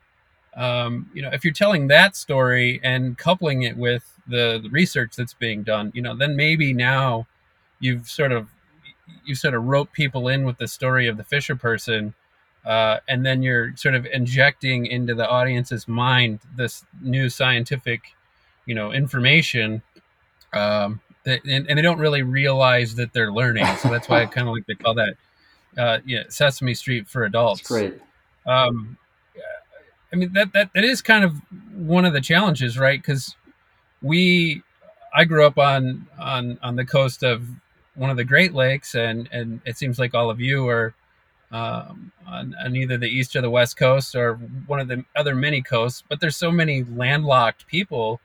um, you know if you're telling that story and coupling it with the, the, research that's being done you know then maybe now you've sort of you sort of rope people in with the story of the fisher person uh, and then you're sort of injecting into the audience's mind this new scientific you know information um, that, and, and, they don't really realize that they're learning. So that's why I kind of like to call that uh, yeah, Sesame Street for adults. That's great. Um, I mean that that that is kind of one of the challenges, right? Because we, I grew up on on on the coast of one of the Great Lakes, and and it seems like all of you are um, on, on either the east or the west coast or one of the other many coasts. But there's so many landlocked people,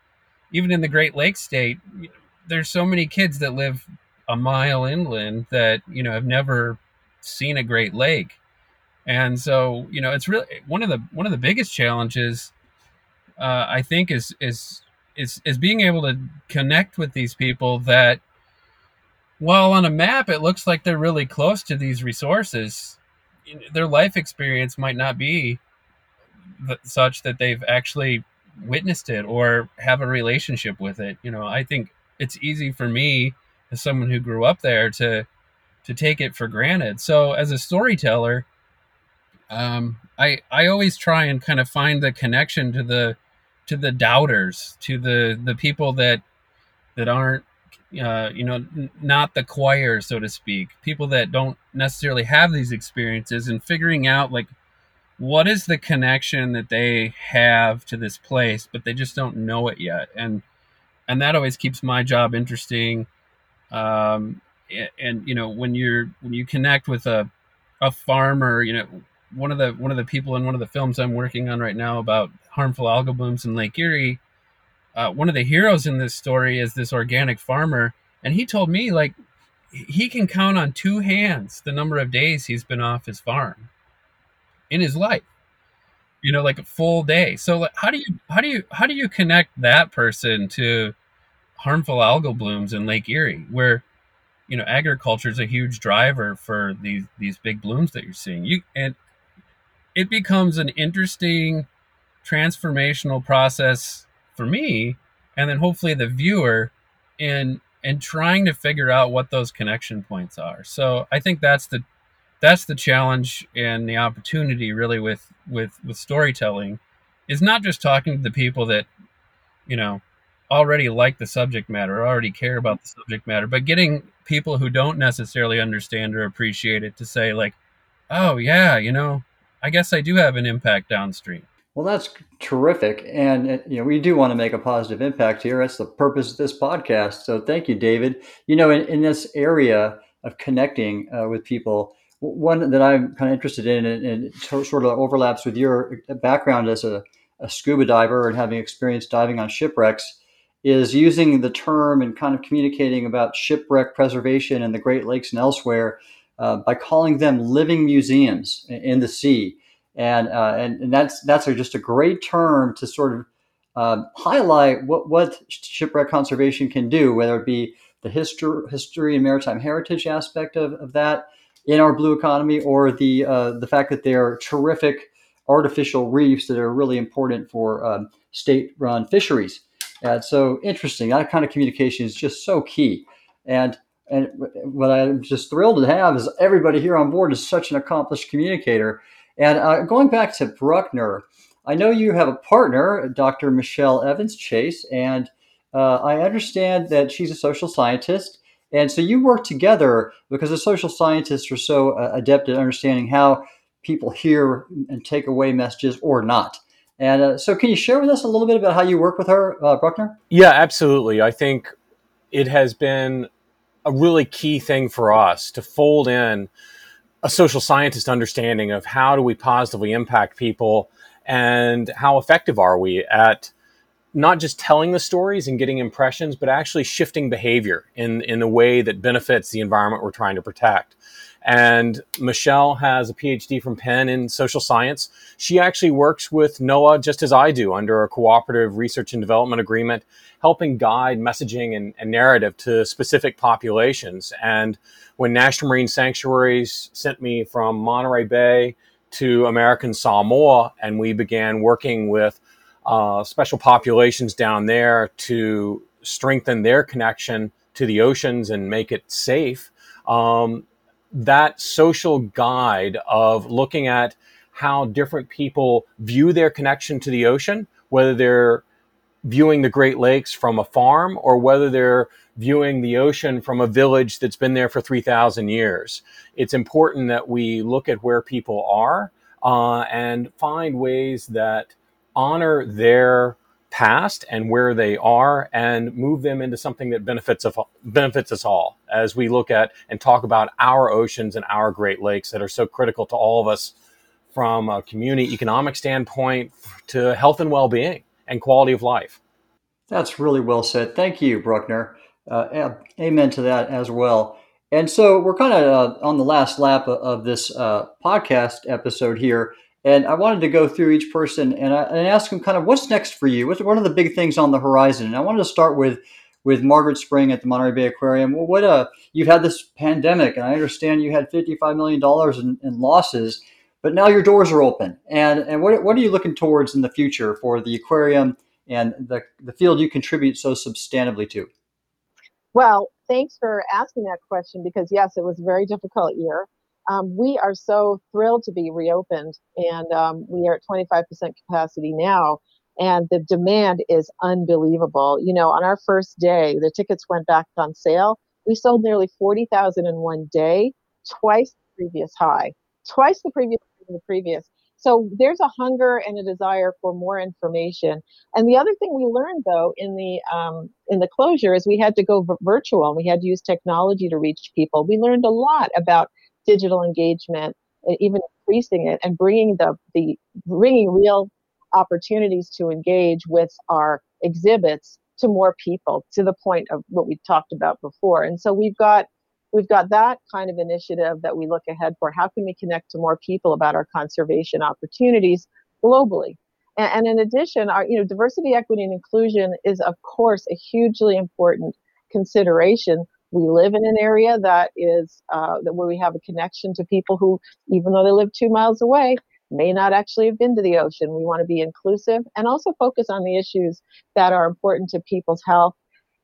even in the Great Lakes state. There's so many kids that live a mile inland that you know have never seen a Great Lake, and so you know it's really one of the one of the biggest challenges. Uh, I think is is is is being able to connect with these people that while on a map it looks like they're really close to these resources. Their life experience might not be such that they've actually witnessed it or have a relationship with it. You know i think it's easy for me as someone who grew up there to to take it for granted. So as a storyteller um, i i always try and kind of find the connection to the to the doubters to the the people that that aren't uh, you know, n- not the choir, so to speak, people that don't necessarily have these experiences and figuring out like what is the connection that they have to this place, but they just don't know it yet. And, and that always keeps my job interesting. Um, and, and you know, when you're, when you connect with a, a farmer, you know, one of the, one of the people in one of the films I'm working on right now about harmful algal blooms in Lake Erie, uh, one of the heroes in this story is this organic farmer, and he told me like he can count on two hands the number of days he's been off his farm in his life. You know, like a full day. So, like, how do you how do you how do you connect that person to harmful algal blooms in Lake Erie, where you know agriculture is a huge driver for these these big blooms that you're seeing? You and it becomes an interesting transformational process for me and then hopefully the viewer in and trying to figure out what those connection points are. So i think that's the that's the challenge and the opportunity really with with with storytelling is not just talking to the people that you know already like the subject matter already care about the subject matter but getting people who don't necessarily understand or appreciate it to say like oh yeah you know i guess i do have an impact downstream well, that's terrific, and uh, you know we do want to make a positive impact here. That's the purpose of this podcast. So, thank you, David. You know, in, in this area of connecting uh, with people, one that I'm kind of interested in, and, and sort of overlaps with your uh, background as a, a scuba diver and having experience diving on shipwrecks, is using the term and kind of communicating about shipwreck preservation in the Great Lakes and elsewhere uh, by calling them living museums in the sea and uh, and, and that's that's just a great term to sort of um, highlight what what shipwreck conservation can do, whether it be the history history and maritime heritage aspect of, of that in our blue economy, or the uh, the fact that they're terrific artificial reefs that are really important for um, state-run fisheries. And so interesting. That kind of communication is just so key. And and what I'm just thrilled to have is everybody here on board is such an accomplished communicator and uh, going back to Bruckner, I know you have a partner, Dr. Michelle Evans Chase, and uh, I understand that she's a social scientist. And so you work together because the social scientists are so uh, adept at understanding how people hear and take away messages or not. And uh, so, can you share with us a little bit about how you work with her, uh, Bruckner? Yeah, absolutely. I think it has been a really key thing for us to fold in a social scientist understanding of how do we positively impact people and how effective are we at not just telling the stories and getting impressions, but actually shifting behavior in, in a way that benefits the environment we're trying to protect. And Michelle has a PhD from Penn in social science. She actually works with NOAA just as I do under a cooperative research and development agreement, helping guide messaging and, and narrative to specific populations. And when National Marine Sanctuaries sent me from Monterey Bay to American Samoa, and we began working with uh, special populations down there to strengthen their connection to the oceans and make it safe. Um, that social guide of looking at how different people view their connection to the ocean, whether they're viewing the Great Lakes from a farm or whether they're viewing the ocean from a village that's been there for 3,000 years. It's important that we look at where people are uh, and find ways that honor their past and where they are and move them into something that benefits of, benefits us all as we look at and talk about our oceans and our Great Lakes that are so critical to all of us from a community economic standpoint to health and well-being and quality of life. That's really well said. Thank you, Bruckner. Uh, amen to that as well. And so we're kind of uh, on the last lap of this uh, podcast episode here. And I wanted to go through each person and, I, and ask them kind of what's next for you? What's, what are the big things on the horizon? And I wanted to start with with Margaret Spring at the Monterey Bay Aquarium. Well, what uh, you've had this pandemic, and I understand you had fifty-five million dollars in, in, losses, but now your doors are open. And and what what are you looking towards in the future for the aquarium and the the field you contribute so substantively to? Well, thanks for asking that question because yes, it was a very difficult year. Um, we are so thrilled to be reopened, and um, we are at 25% capacity now. And the demand is unbelievable. You know, on our first day, the tickets went back on sale. We sold nearly 40,000 in one day, twice the previous high, twice the previous the previous. So there's a hunger and a desire for more information. And the other thing we learned though in the um, in the closure is we had to go v- virtual. We had to use technology to reach people. We learned a lot about digital engagement, and even increasing it and bringing the the bringing real opportunities to engage with our exhibits to more people to the point of what we talked about before. And so we've got we've got that kind of initiative that we look ahead for. How can we connect to more people about our conservation opportunities globally? And, and in addition, our you know diversity, equity, and inclusion is of course a hugely important consideration. We live in an area that is uh, where we have a connection to people who, even though they live two miles away, may not actually have been to the ocean. We want to be inclusive and also focus on the issues that are important to people's health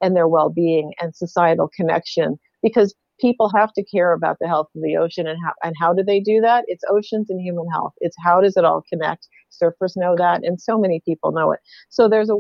and their well-being and societal connection because people have to care about the health of the ocean and how and how do they do that? It's oceans and human health. It's how does it all connect? Surfers know that and so many people know it. So there's a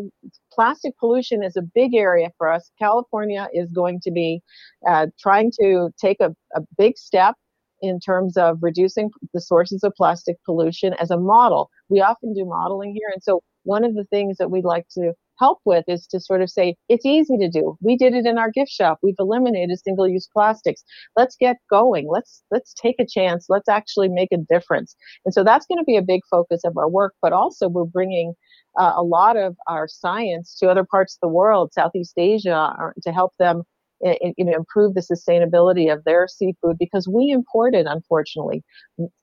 plastic pollution is a big area for us. California is going to be uh, trying to take a, a big step in terms of reducing the sources of plastic pollution as a model. We often do modeling here and so one of the things that we'd like to help with is to sort of say it's easy to do. We did it in our gift shop. We've eliminated single-use plastics. Let's get going. Let's let's take a chance. Let's actually make a difference. And so that's going to be a big focus of our work. But also we're bringing uh, a lot of our science to other parts of the world, Southeast Asia, uh, to help them eh, eh, you know, improve the sustainability of their seafood because we import it, unfortunately.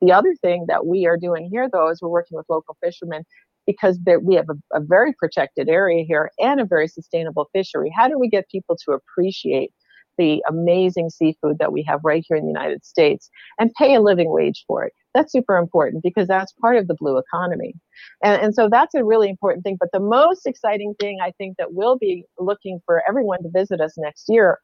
The other thing that we are doing here, though, is we're working with local fishermen because there, we have a, a very protected area here and a very sustainable fishery. How do we get people to appreciate the amazing seafood that we have right here in the United States and pay a living wage for it? That's super important because that's part of the blue economy. And, and so that's a really important thing. But the most exciting thing I think that we'll be looking for everyone to visit us next year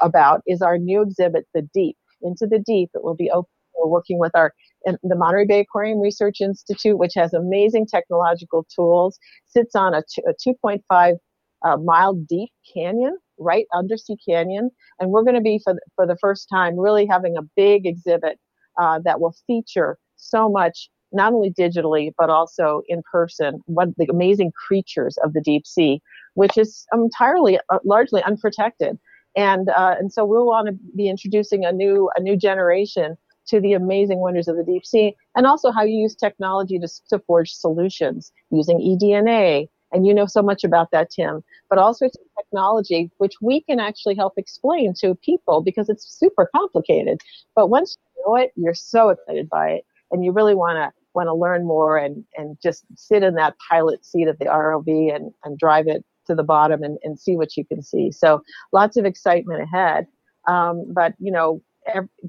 about is our new exhibit, The Deep. Into the Deep. It will be open. We're working with our the Monterey Bay Aquarium Research Institute, which has amazing technological tools, sits on a, t- a 2.5 uh, mile deep canyon, right undersea canyon. And we're going to be, for the, for the first time, really having a big exhibit uh, that will feature so much, not only digitally, but also in person, what the amazing creatures of the deep sea, which is entirely, uh, largely unprotected. And, uh, and so we'll want to be introducing a new, a new generation to the amazing wonders of the deep sea, and also how you use technology to, to forge solutions using eDNA. And you know so much about that, Tim, but also technology, which we can actually help explain to people because it's super complicated. But once you know it, you're so excited by it, and you really want to want to learn more and and just sit in that pilot seat of the ROV and and drive it to the bottom and, and see what you can see. So lots of excitement ahead. Um, but you know,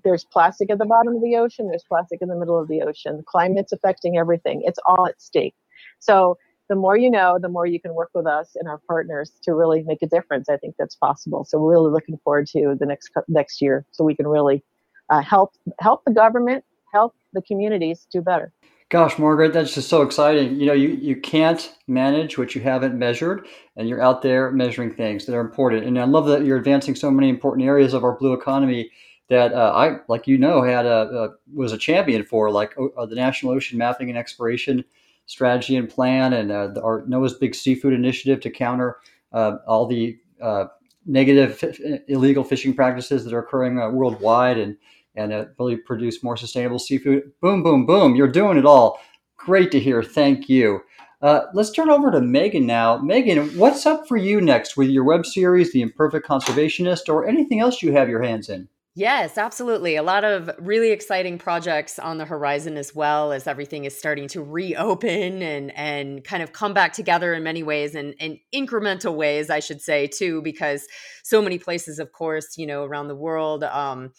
there's plastic at the bottom of the ocean, there's plastic in the middle of the ocean. Climate's affecting everything. It's all at stake. So the more you know, the more you can work with us and our partners to really make a difference. I think that's possible. So we're really looking forward to the next next year, so we can really uh, help help the government, help the communities do better. Gosh, Margaret, that's just so exciting. You know, you, you can't manage what you haven't measured, and you're out there measuring things that are important. And I love that you're advancing so many important areas of our blue economy that uh, I, like you know, had a, a was a champion for, like uh, the National Ocean Mapping and Exploration Strategy and Plan, and uh, the, our NOAA's Big Seafood Initiative to counter uh, all the uh, negative illegal fishing practices that are occurring uh, worldwide, and and really produce more sustainable seafood. Boom, boom, boom. You're doing it all. Great to hear. Thank you. Let's turn over to Mehgan now. Mehgan, what's up for you next with your web series, The Imperfect Conservationist, or anything else you have your hands in? Yes, absolutely. A lot of really exciting projects on the horizon as well as everything is starting to reopen and and kind of come back together in many ways and in incremental ways, I should say, too, because so many places, of course, you know, around the world, um,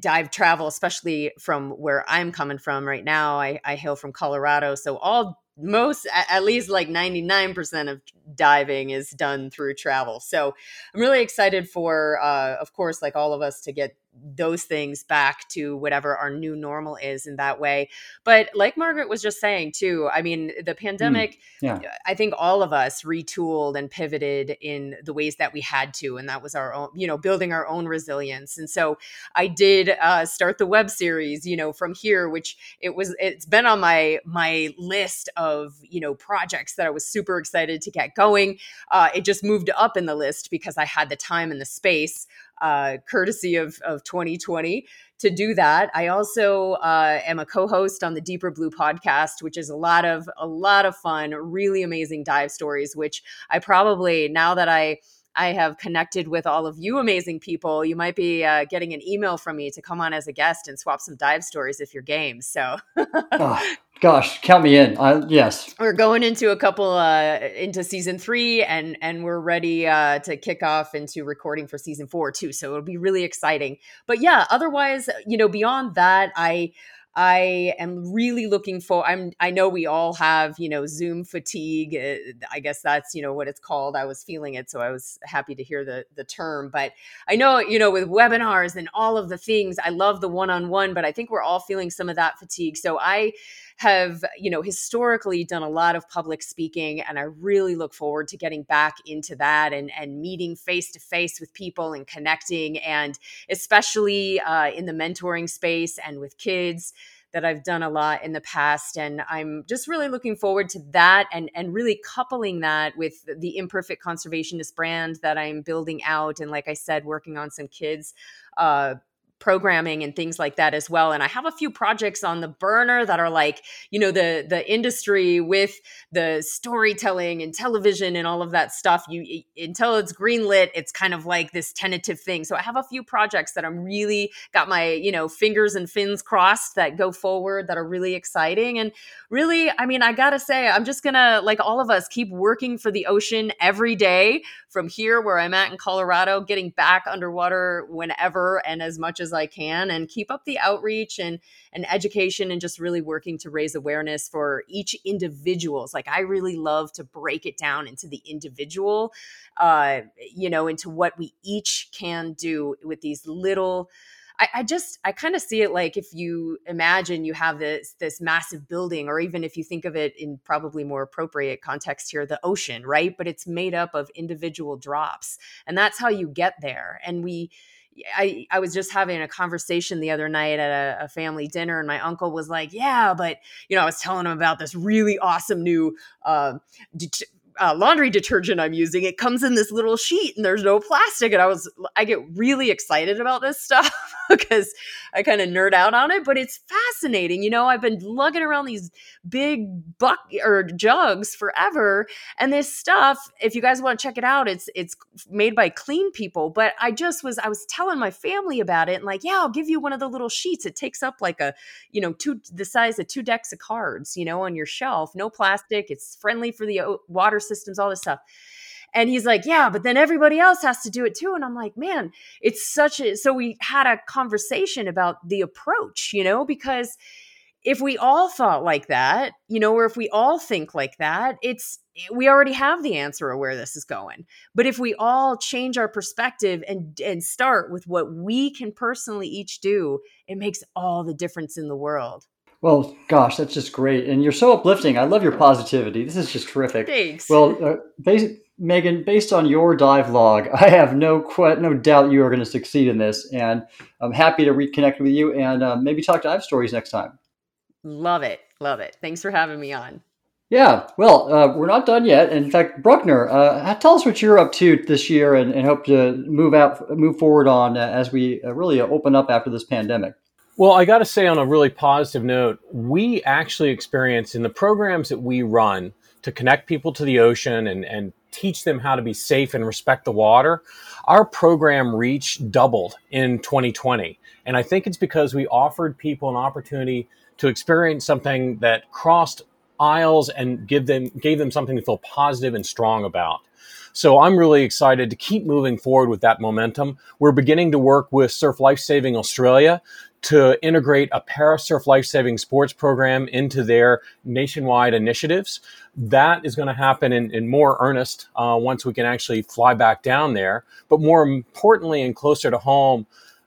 dive travel, especially from where I'm coming from right now. I, I hail from Colorado. So all most at least like 99% of diving is done through travel so i'm really excited for uh, of course like all of us to get those things back to whatever our new normal is in that way. But like Margaret was just saying too, I mean, the hmm. pandemic, mm, yeah. I think all of us retooled and pivoted in the ways that we had to. And that was our own, you know, building our own resilience. And so I did uh, start the web series, you know, from here, which it was, it's been on my, my list of, you know, projects that I was super excited to get going. Uh, it just moved up in the list because I had the time and the space uh, courtesy of, of 2020 to do that. I also uh, am a co-host on the Deeper Blue podcast, which is a lot of a lot of fun, really amazing dive stories. Which I probably now that I I have connected with all of you amazing people. You might be uh, getting an email from me to come on as a guest and swap some dive stories if you're game. So, oh, gosh, count me in. Uh, yes, we're going into a couple uh, into season three, and and we're ready uh, to kick off into recording for season four too. So it'll be really exciting. But yeah, otherwise, you know, beyond that, I. I am really looking for I'm I know we all have, you know, Zoom fatigue. Uh, I guess that's, you know, what it's called. I was feeling it, so I was happy to hear the the term, but I know, you know, with webinars and all of the things, I love the one-on-one, but I think we're all feeling some of that fatigue. So I have, you know, historically done a lot of public speaking and I really look forward to getting back into that and and meeting face to face with people and connecting and especially uh, in the mentoring space and with kids that I've done a lot in the past. And I'm just really looking forward to that and, and really coupling that with the imperfect conservationist brand that I'm building out. And like I said, working on some kids uh, programming and things like that as well and i have a few projects on the burner that are like you know the the industry with the storytelling and television and all of that stuff. You until it's greenlit it's kind of like this tentative thing. So i have a few projects that i'm really got my you know fingers and fins crossed that go forward that are really exciting and really i mean i gotta say i'm just gonna like all of us keep working for the ocean every day from here where i'm at in colorado getting back underwater whenever and as much as I can and keep up the outreach and and education and just really working to raise awareness for each individuals. Like I really love to break it down into the individual, uh, you know, into what we each can do with these little I, I, just I kind of see it like if you imagine you have this this massive building, or even if you think of it in probably more appropriate context here, the ocean, right? But it's made up of individual drops, and that's how you get there. And we I, I was just having a conversation the other night at a, a, family dinner, and my uncle was like, "Yeah, but you know, I was telling him about this really awesome new uh, uh, laundry detergent I'm using, it comes in this little sheet and there's no plastic. And I was, I get really excited about this stuff because I kind of nerd out on it, but it's fascinating. You know, I've been lugging around these big buck or jugs forever. And this stuff, if you guys want to check it out, it's, it's made by clean people. But I just was, I was telling my family about it and like, yeah, I'll give you one of the little sheets. It takes up like a, you know, two, the size of two decks of cards, you know, on your shelf, no plastic. It's friendly for the water systems, all this stuff. And he's like, yeah, but then everybody else has to do it too. And I'm like, man, it's such a. So we had a conversation about the approach, you know, because if we all thought like that, you know, or if we all think like that, it's we already have the answer of where this is going. But if we all change our perspective and and start with what we can personally each do, it makes all the difference in the world. Well, gosh, that's just great, and you're so uplifting. I love your positivity. This is just terrific. Thanks. Well, uh, based, Mehgan, based on your dive log, I have no que- no doubt you are going to succeed in this, and I'm happy to reconnect with you and uh, maybe talk dive stories next time. Love it. Love it. Thanks for having me on. Yeah, well, uh, we're not done yet. In fact, Bruckner, uh, tell us what you're up to this year, and, and hope to move out, move forward on uh, as we uh, really open up after this pandemic. Well, I got to say, on a really positive note, we actually experience in the programs that we run to connect people to the ocean and, and teach them how to be safe and respect the water, our program reach doubled in 2020. And I think it's because we offered people an opportunity to experience something that crossed aisles and give them gave them something to feel positive and strong about. So I'm really excited to keep moving forward with that momentum. We're beginning to work with Surf Lifesaving Australia to integrate a parasurf lifesaving sports program into their nationwide initiatives. That is going to happen in, in more earnest uh, once we can actually fly back down there. But more importantly and closer to home,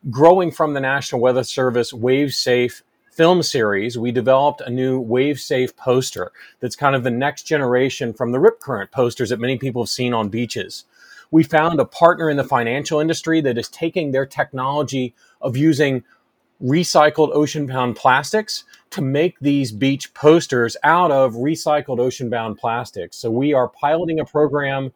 growing from the National Weather Service Wave Safe film series, we developed a new wave safe poster that's kind of the next generation from the rip current posters that many people have seen on beaches. We found a partner in the financial industry that is taking their technology of using recycled ocean bound plastics to make these beach posters out of recycled ocean bound plastics. So we are piloting a program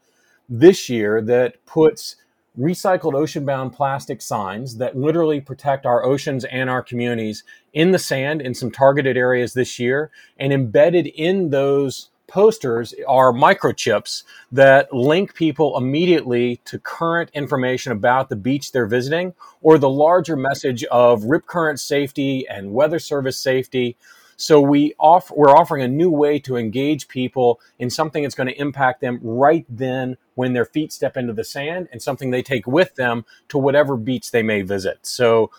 this year that puts recycled ocean bound plastic signs that literally protect our oceans and our communities in the sand in some targeted areas this year. And embedded in those posters are microchips that link people immediately to current information about the beach they're visiting or the larger message of rip current safety and weather service safety so we off, we're offering a new way to engage people in something that's going to impact them right then when their feet step into the sand and something they take with them to whatever beach they may visit. So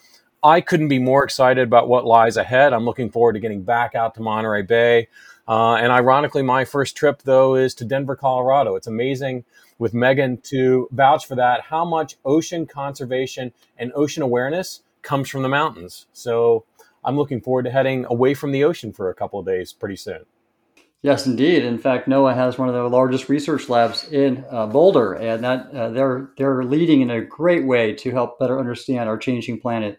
I couldn't be more excited about what lies ahead. I'm looking forward to getting back out to Monterey Bay. Uh, and ironically, my first trip, though, is to Denver, Colorado. It's amazing with Mehgan to vouch for that, how much ocean conservation and ocean awareness comes from the mountains. So I'm looking forward to heading away from the ocean for a couple of days pretty soon. Yes, indeed. In fact, NOAA has one of the largest research labs in uh, Boulder, and that uh, they're they're leading in a great way to help better understand our changing planet.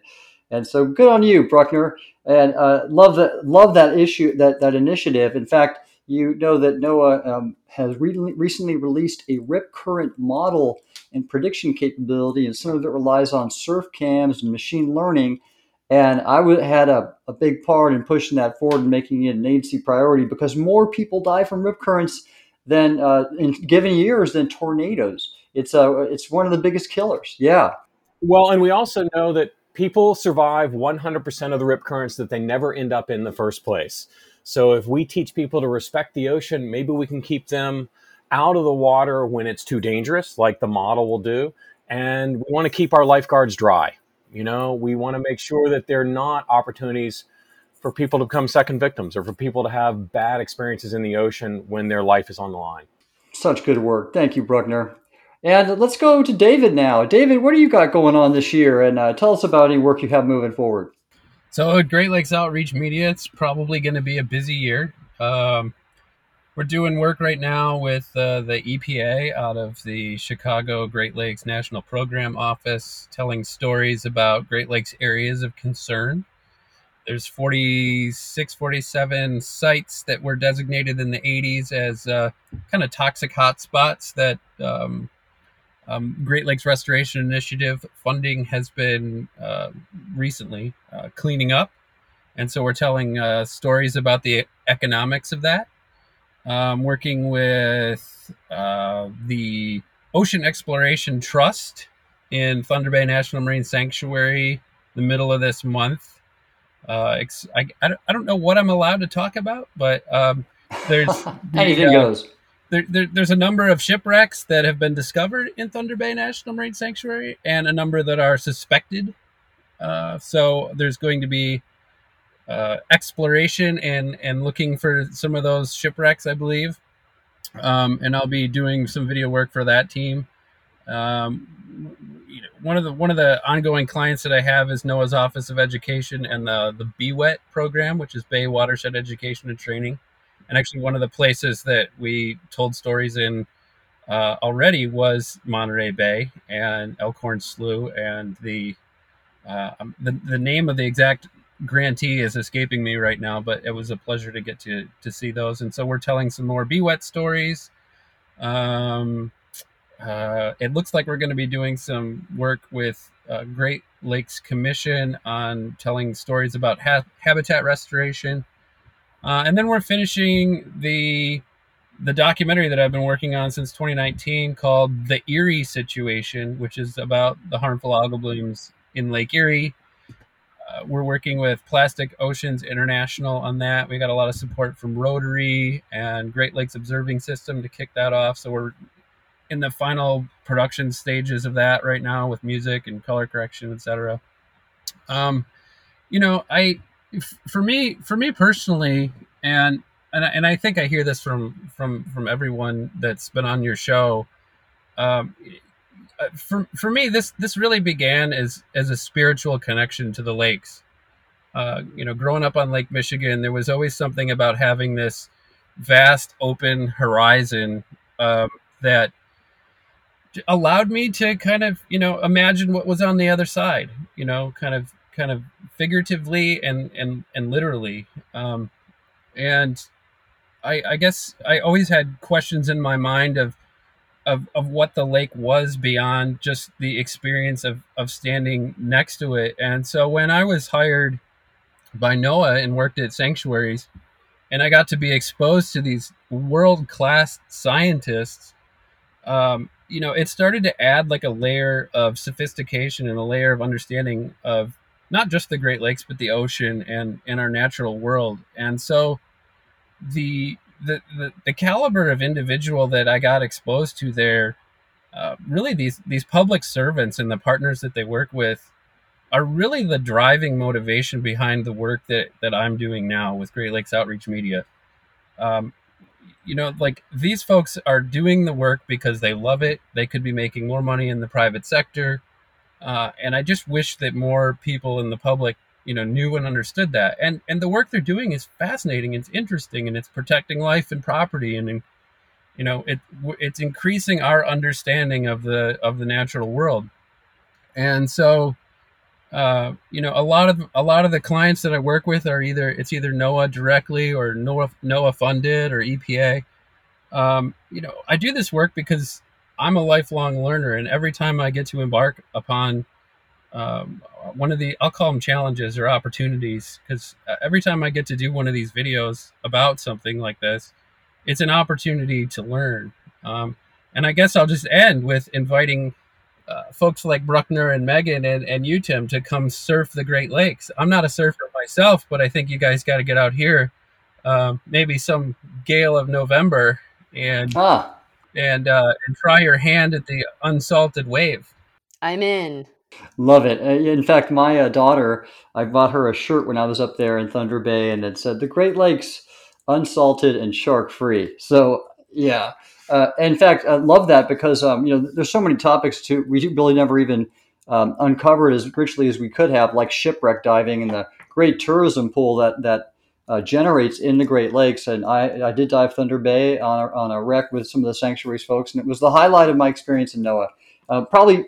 And so, good on you, Bruckner, and uh, love that love that issue that that initiative. In fact, you know that NOAA um, has re- recently released a rip current model and prediction capability, and some of it relies on surf cams and machine learning and I had a, a big part in pushing that forward and making it an agency priority because more people die from rip currents than uh, in given years than tornadoes. It's uh, it's one of the biggest killers. Yeah. Well, and we also know that people survive 100% of the rip currents that they never end up in the first place. So if we teach people to respect the ocean, maybe we can keep them out of the water when it's too dangerous, like the model will do. And we want to keep our lifeguards dry. You know, we want to make sure that they're not opportunities for people to become second victims or for people to have bad experiences in the ocean when their life is on the line. Such good work. Thank you, Bruckner. And let's go to David now. David, what do you got going on this year? And uh, tell us about any work you have moving forward. So, at Great Lakes Outreach Media, it's probably going to be a busy year. Um, we're doing work right now with uh, the EPA out of the Chicago Great Lakes National Program Office, telling stories about Great Lakes areas of concern. There's 46, 47 sites that were designated in the 80s as uh, kind of toxic hotspots that um, um, Great Lakes Restoration Initiative funding has been uh, recently uh, cleaning up. And so we're telling uh, stories about the economics of that um, working with uh, the Ocean Exploration Trust in Thunder Bay National Marine Sanctuary the middle of this month. Uh, I, I, don't know what I'm allowed to talk about, but um, there's anything uh, goes. There, there, there's a number of shipwrecks that have been discovered in Thunder Bay National Marine Sanctuary, and a number that are suspected. Uh, so there's going to be uh, exploration and and looking for some of those shipwrecks, I believe. Um, and I'll be doing some video work for that team. Um, you know, one of the one of the ongoing clients that I have is NOAA's Office of Education and the the BWET program, which is Bay Watershed Education and Training. And actually, one of the places that we told stories in uh, already was Monterey Bay and Elkhorn Slough, and the, uh, um, the the name of the exact grantee is escaping me right now, but it was a pleasure to get to to see those. And so we're telling some more BWET stories. Um, uh, it looks like we're going to be doing some work with uh, Great Lakes Commission on telling stories about ha- habitat restoration. Uh, and then we're finishing the the documentary that I've been working on since 2019 called The Erie Situation, which is about the harmful algal blooms in Lake Erie. Uh, we're working with Plastic Oceans International on that. We got a lot of support from Rotary and Great Lakes Observing System to kick that off. So we're in the final production stages of that right now with music and color correction, etc. Um, you know, I for me for me personally, and and I, and I think I hear this from from from everyone that's been on your show. Um, uh, for for me, this this really began as as a spiritual connection to the lakes. Uh, you know, growing up on Lake Michigan, there was always something about having this vast open horizon um, that allowed me to kind of you know imagine what was on the other side. You know, kind of kind of figuratively and and and literally. Um, and I, I guess I always had questions in my mind of of, of what the lake was beyond just the experience of, of standing next to it. And so when I was hired by NOAA and worked at sanctuaries, and I got to be exposed to these world class scientists, um, you know, it started to add like a layer of sophistication and a layer of understanding of not just the Great Lakes, but the ocean and, and our natural world. And so the the, the, the caliber of individual that I got exposed to there, uh, really these these public servants and the partners that they work with are really the driving motivation behind the work that that I'm doing now with Great Lakes Outreach Media. Um, you know, like these folks are doing the work because they love it. They could be making more money in the private sector, uh, and I just wish that more people in the public you know knew and understood that. And and the work they're doing is fascinating it's interesting and it's protecting life and property and you know it it's increasing our understanding of the of the natural world. And so uh, you know a lot of a lot of the clients that i work with are either it's either noaa directly or noaa noaa funded or epa um, you know i do this work because i'm a lifelong learner and every time i get to embark upon um, one of the I'll call them challenges or opportunities because uh, every time I get to do one of these videos about something like this, it's an opportunity to learn. Um, and I guess I'll just end with inviting uh, folks like Bruckner and Mehgan and, and you, Tim, to come surf the Great Lakes. I'm not a surfer myself, but I think you guys got to get out here, um, maybe some gale of November, and ah. And uh, and try your hand at the unsalted wave. I'm in. Love it. Uh, in fact, my uh, daughter, I bought her a shirt when I was up there in Thunder Bay, and it said "The Great Lakes, unsalted and shark free." So, yeah. Uh, in fact, I love that because um, you know there's so many topics to we really never even um, uncovered as richly as we could have, like shipwreck diving and the great tourism pool that that uh, generates in the Great Lakes. And I, I did dive Thunder Bay on a, on a wreck with some of the sanctuaries folks, and it was the highlight of my experience in NOAA. Uh, probably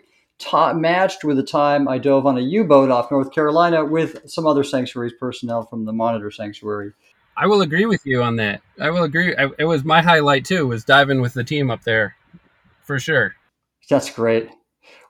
matched with the time I dove on a U boat off North Carolina with some other sanctuaries personnel from the Monitor Sanctuary. I will agree with you on that. I will agree. It was my highlight too. Was diving with the team up there, for sure. That's great.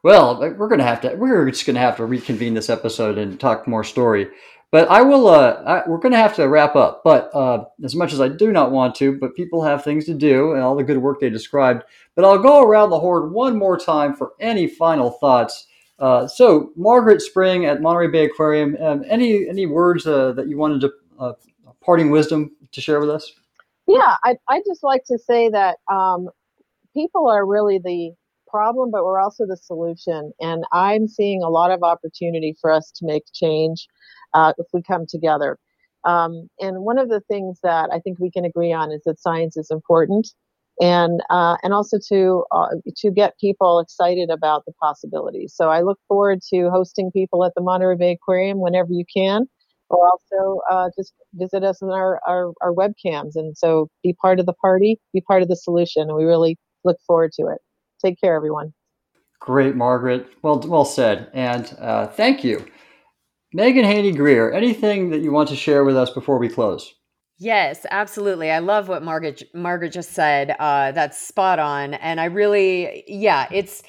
Well, we're gonna have to. We're just gonna have to reconvene this episode and talk more story. But I will. Uh, I, we're going to have to wrap up. But uh, as much as I do not want to, but people have things to do and all the good work they described. But I'll go around the horn one more time for any final thoughts. Uh, so, Margaret Spring at Monterey Bay Aquarium. Um, any any words uh, that you wanted to uh, parting wisdom to share with us? Yeah, I I just like to say that um, people are really the problem, but we're also the solution. And I'm seeing a lot of opportunity for us to make change uh, if we come together. Um, and one of the things that I think we can agree on is that science is important and uh, and also to uh, to get people excited about the possibilities. So I look forward to hosting people at the Monterey Bay Aquarium whenever you can, or also uh, just visit us in our, our our webcams. And so be part of the party, be part of the solution. We really look forward to it. Take care, everyone. Great, Margaret. Well, well said. And uh, thank you. Mehgan Heaney Grier, anything that you want to share with us before we close? Yes, absolutely. I love what Margaret Margaret just said. Uh, that's spot on. And I really, yeah, it's.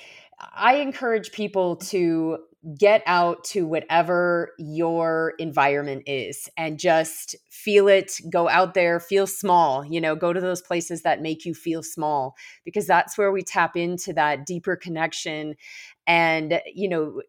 I encourage people to get out to whatever your environment is and just feel it go out there feel small you know go to those places that make you feel small because that's where we tap into that deeper connection and you know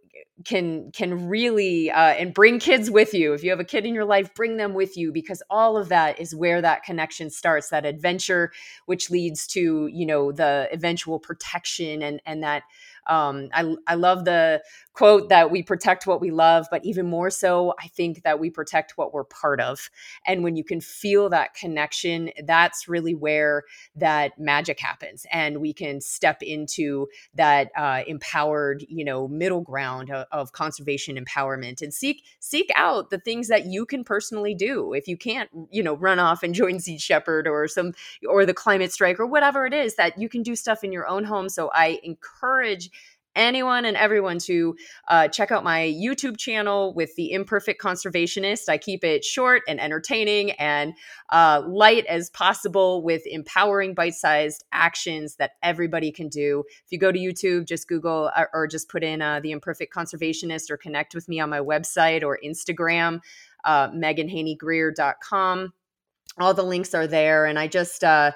can can really uh, and bring kids with you. If you have a kid in your life bring them with you because all of that is where that connection starts that adventure which leads to you know the eventual protection and and that um, I, I love the quote that we protect what we love, but even more so, I think that we protect what we're part of. And when you can feel that connection, that's really where that magic happens. And we can step into that uh, empowered, you know, middle ground of, of conservation empowerment and seek seek out the things that you can personally do. If you can't, you know, run off and join Sea Shepherd or some or the climate strike or whatever it is, that you can do stuff in your own home. So I encourage anyone and everyone to uh, check out my YouTube channel with the Imperfect Conservationist. I keep it short and entertaining and uh, light as possible with empowering bite sized actions that everybody can do. If you go to YouTube, just Google or, or just put in uh, the Imperfect Conservationist or connect with me on my website or Instagram, uh, mehganheaneygrier.com. All the links are there. And I just, uh,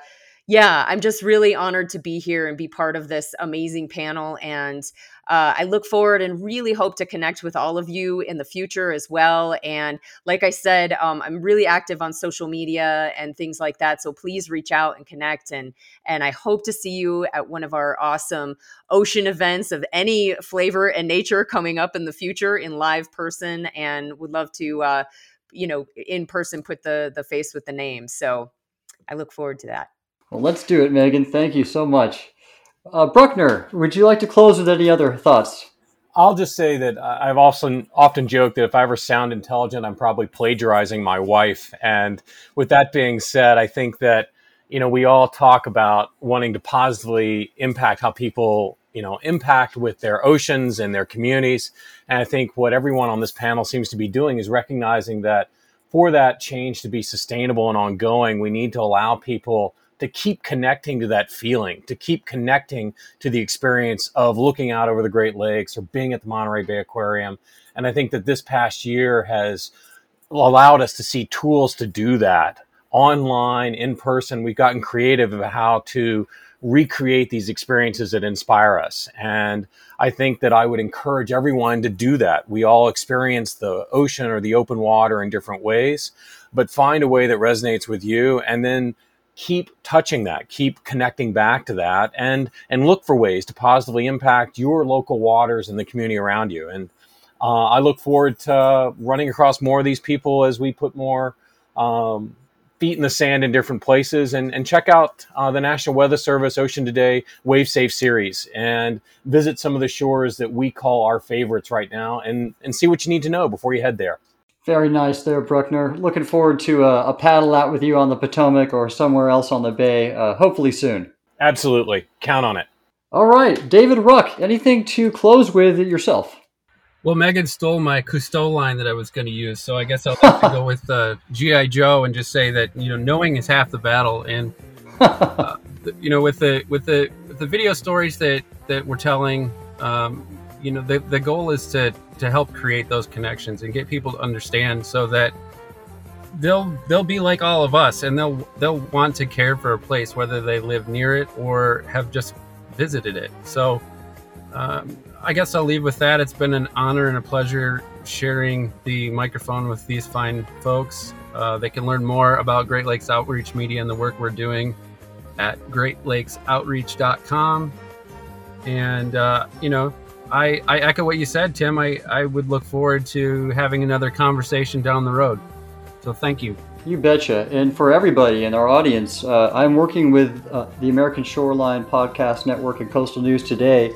yeah, I'm just really honored to be here and be part of this amazing panel. And uh, I look forward and really hope to connect with all of you in the future as well. And like I said, um, I'm really active on social media and things like that. So please reach out and connect. And and I hope to see you at one of our awesome ocean events of any flavor and nature coming up in the future in live person. And would love to, uh, you know, in person put the the face with the name. So I look forward to that. Well, let's do it, Mehgan. Thank you so much. Uh, Bruckner, would you like to close with any other thoughts? I'll just say that I've also often joked that if I ever sound intelligent, I'm probably plagiarizing my wife. And with that being said, I think that you know we all talk about wanting to positively impact how people you know impact with their oceans and their communities. And I think what everyone on this panel seems to be doing is recognizing that for that change to be sustainable and ongoing, we need to allow people to keep connecting to that feeling, to keep connecting to the experience of looking out over the Great Lakes or being at the Monterey Bay Aquarium. And I think that this past year has allowed us to see tools to do that online, in person. We've gotten creative about how to recreate these experiences that inspire us. And I think that I would encourage everyone to do that. We all experience the ocean or the open water in different ways, but find a way that resonates with you and then keep touching that keep connecting back to that and and look for ways to positively impact your local waters and the community around you. And uh, i look forward to running across more of these people as we put more um, feet in the sand in different places. And, and check out uh, the national weather service ocean today wave safe series and visit some of the shores that we call our favorites right now and and see what you need to know before you head there very nice there, Bruckner. Looking forward to a, a, paddle out with you on the Potomac or somewhere else on the bay, uh, hopefully soon. Absolutely. Count on it. All right. David Ruck, anything to close with yourself? Well, Mehgan stole my Cousteau line that I was going to use, so I guess I'll have to go with uh, GI Joe and just say that you know knowing is half the battle, and uh, you know with the with the with the video stories that that we're telling, um, you know the the goal is to to help create those connections and get people to understand so that they'll they'll be like all of us and they'll they'll want to care for a place whether they live near it or have just visited it. So um, i guess i'll leave with that. It's been an honor and a pleasure sharing the microphone with these fine folks. Uh, they can learn more about great lakes outreach media and the work we're doing at greatlakesoutreach.com and uh, you know I, I echo what you said, Tim. I, I would look forward to having another conversation down the road. So thank you. You betcha. And for everybody in our audience, uh, I'm working with uh, the American Shoreline Podcast Network and Coastal News today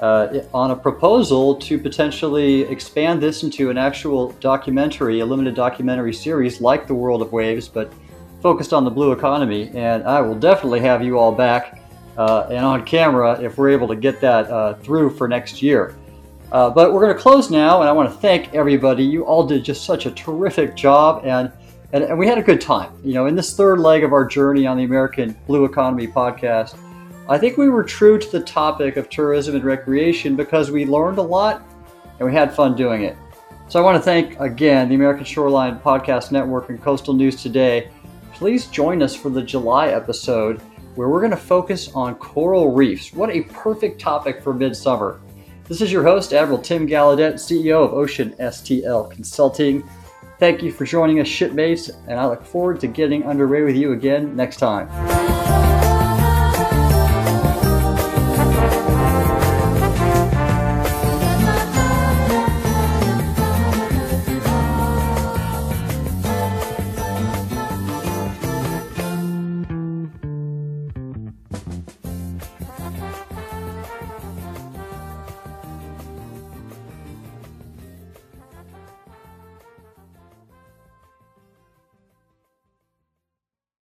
uh, on a proposal to potentially expand this into an actual documentary, a limited documentary series like The World of Waves, but focused on the blue economy. And I will definitely have you all back uh, and on camera if we're able to get that uh, through for next year. Uh, but we're going to close now, and I want to thank everybody. You all did just such a terrific job, and, and, and we had a good time. You know, in this third leg of our journey on the American Blue Economy podcast, I think we were true to the topic of tourism and recreation because we learned a lot and we had fun doing it. So I want to thank again the American Shoreline Podcast Network and Coastal News Today. Please join us for the July episode where we're going to focus on coral reefs. What a perfect topic for midsummer. This is your host, Admiral Tim Gallaudet, CEO of Ocean STL Consulting. Thank you for joining us, shipmates, and I look forward to getting underway with you again next time.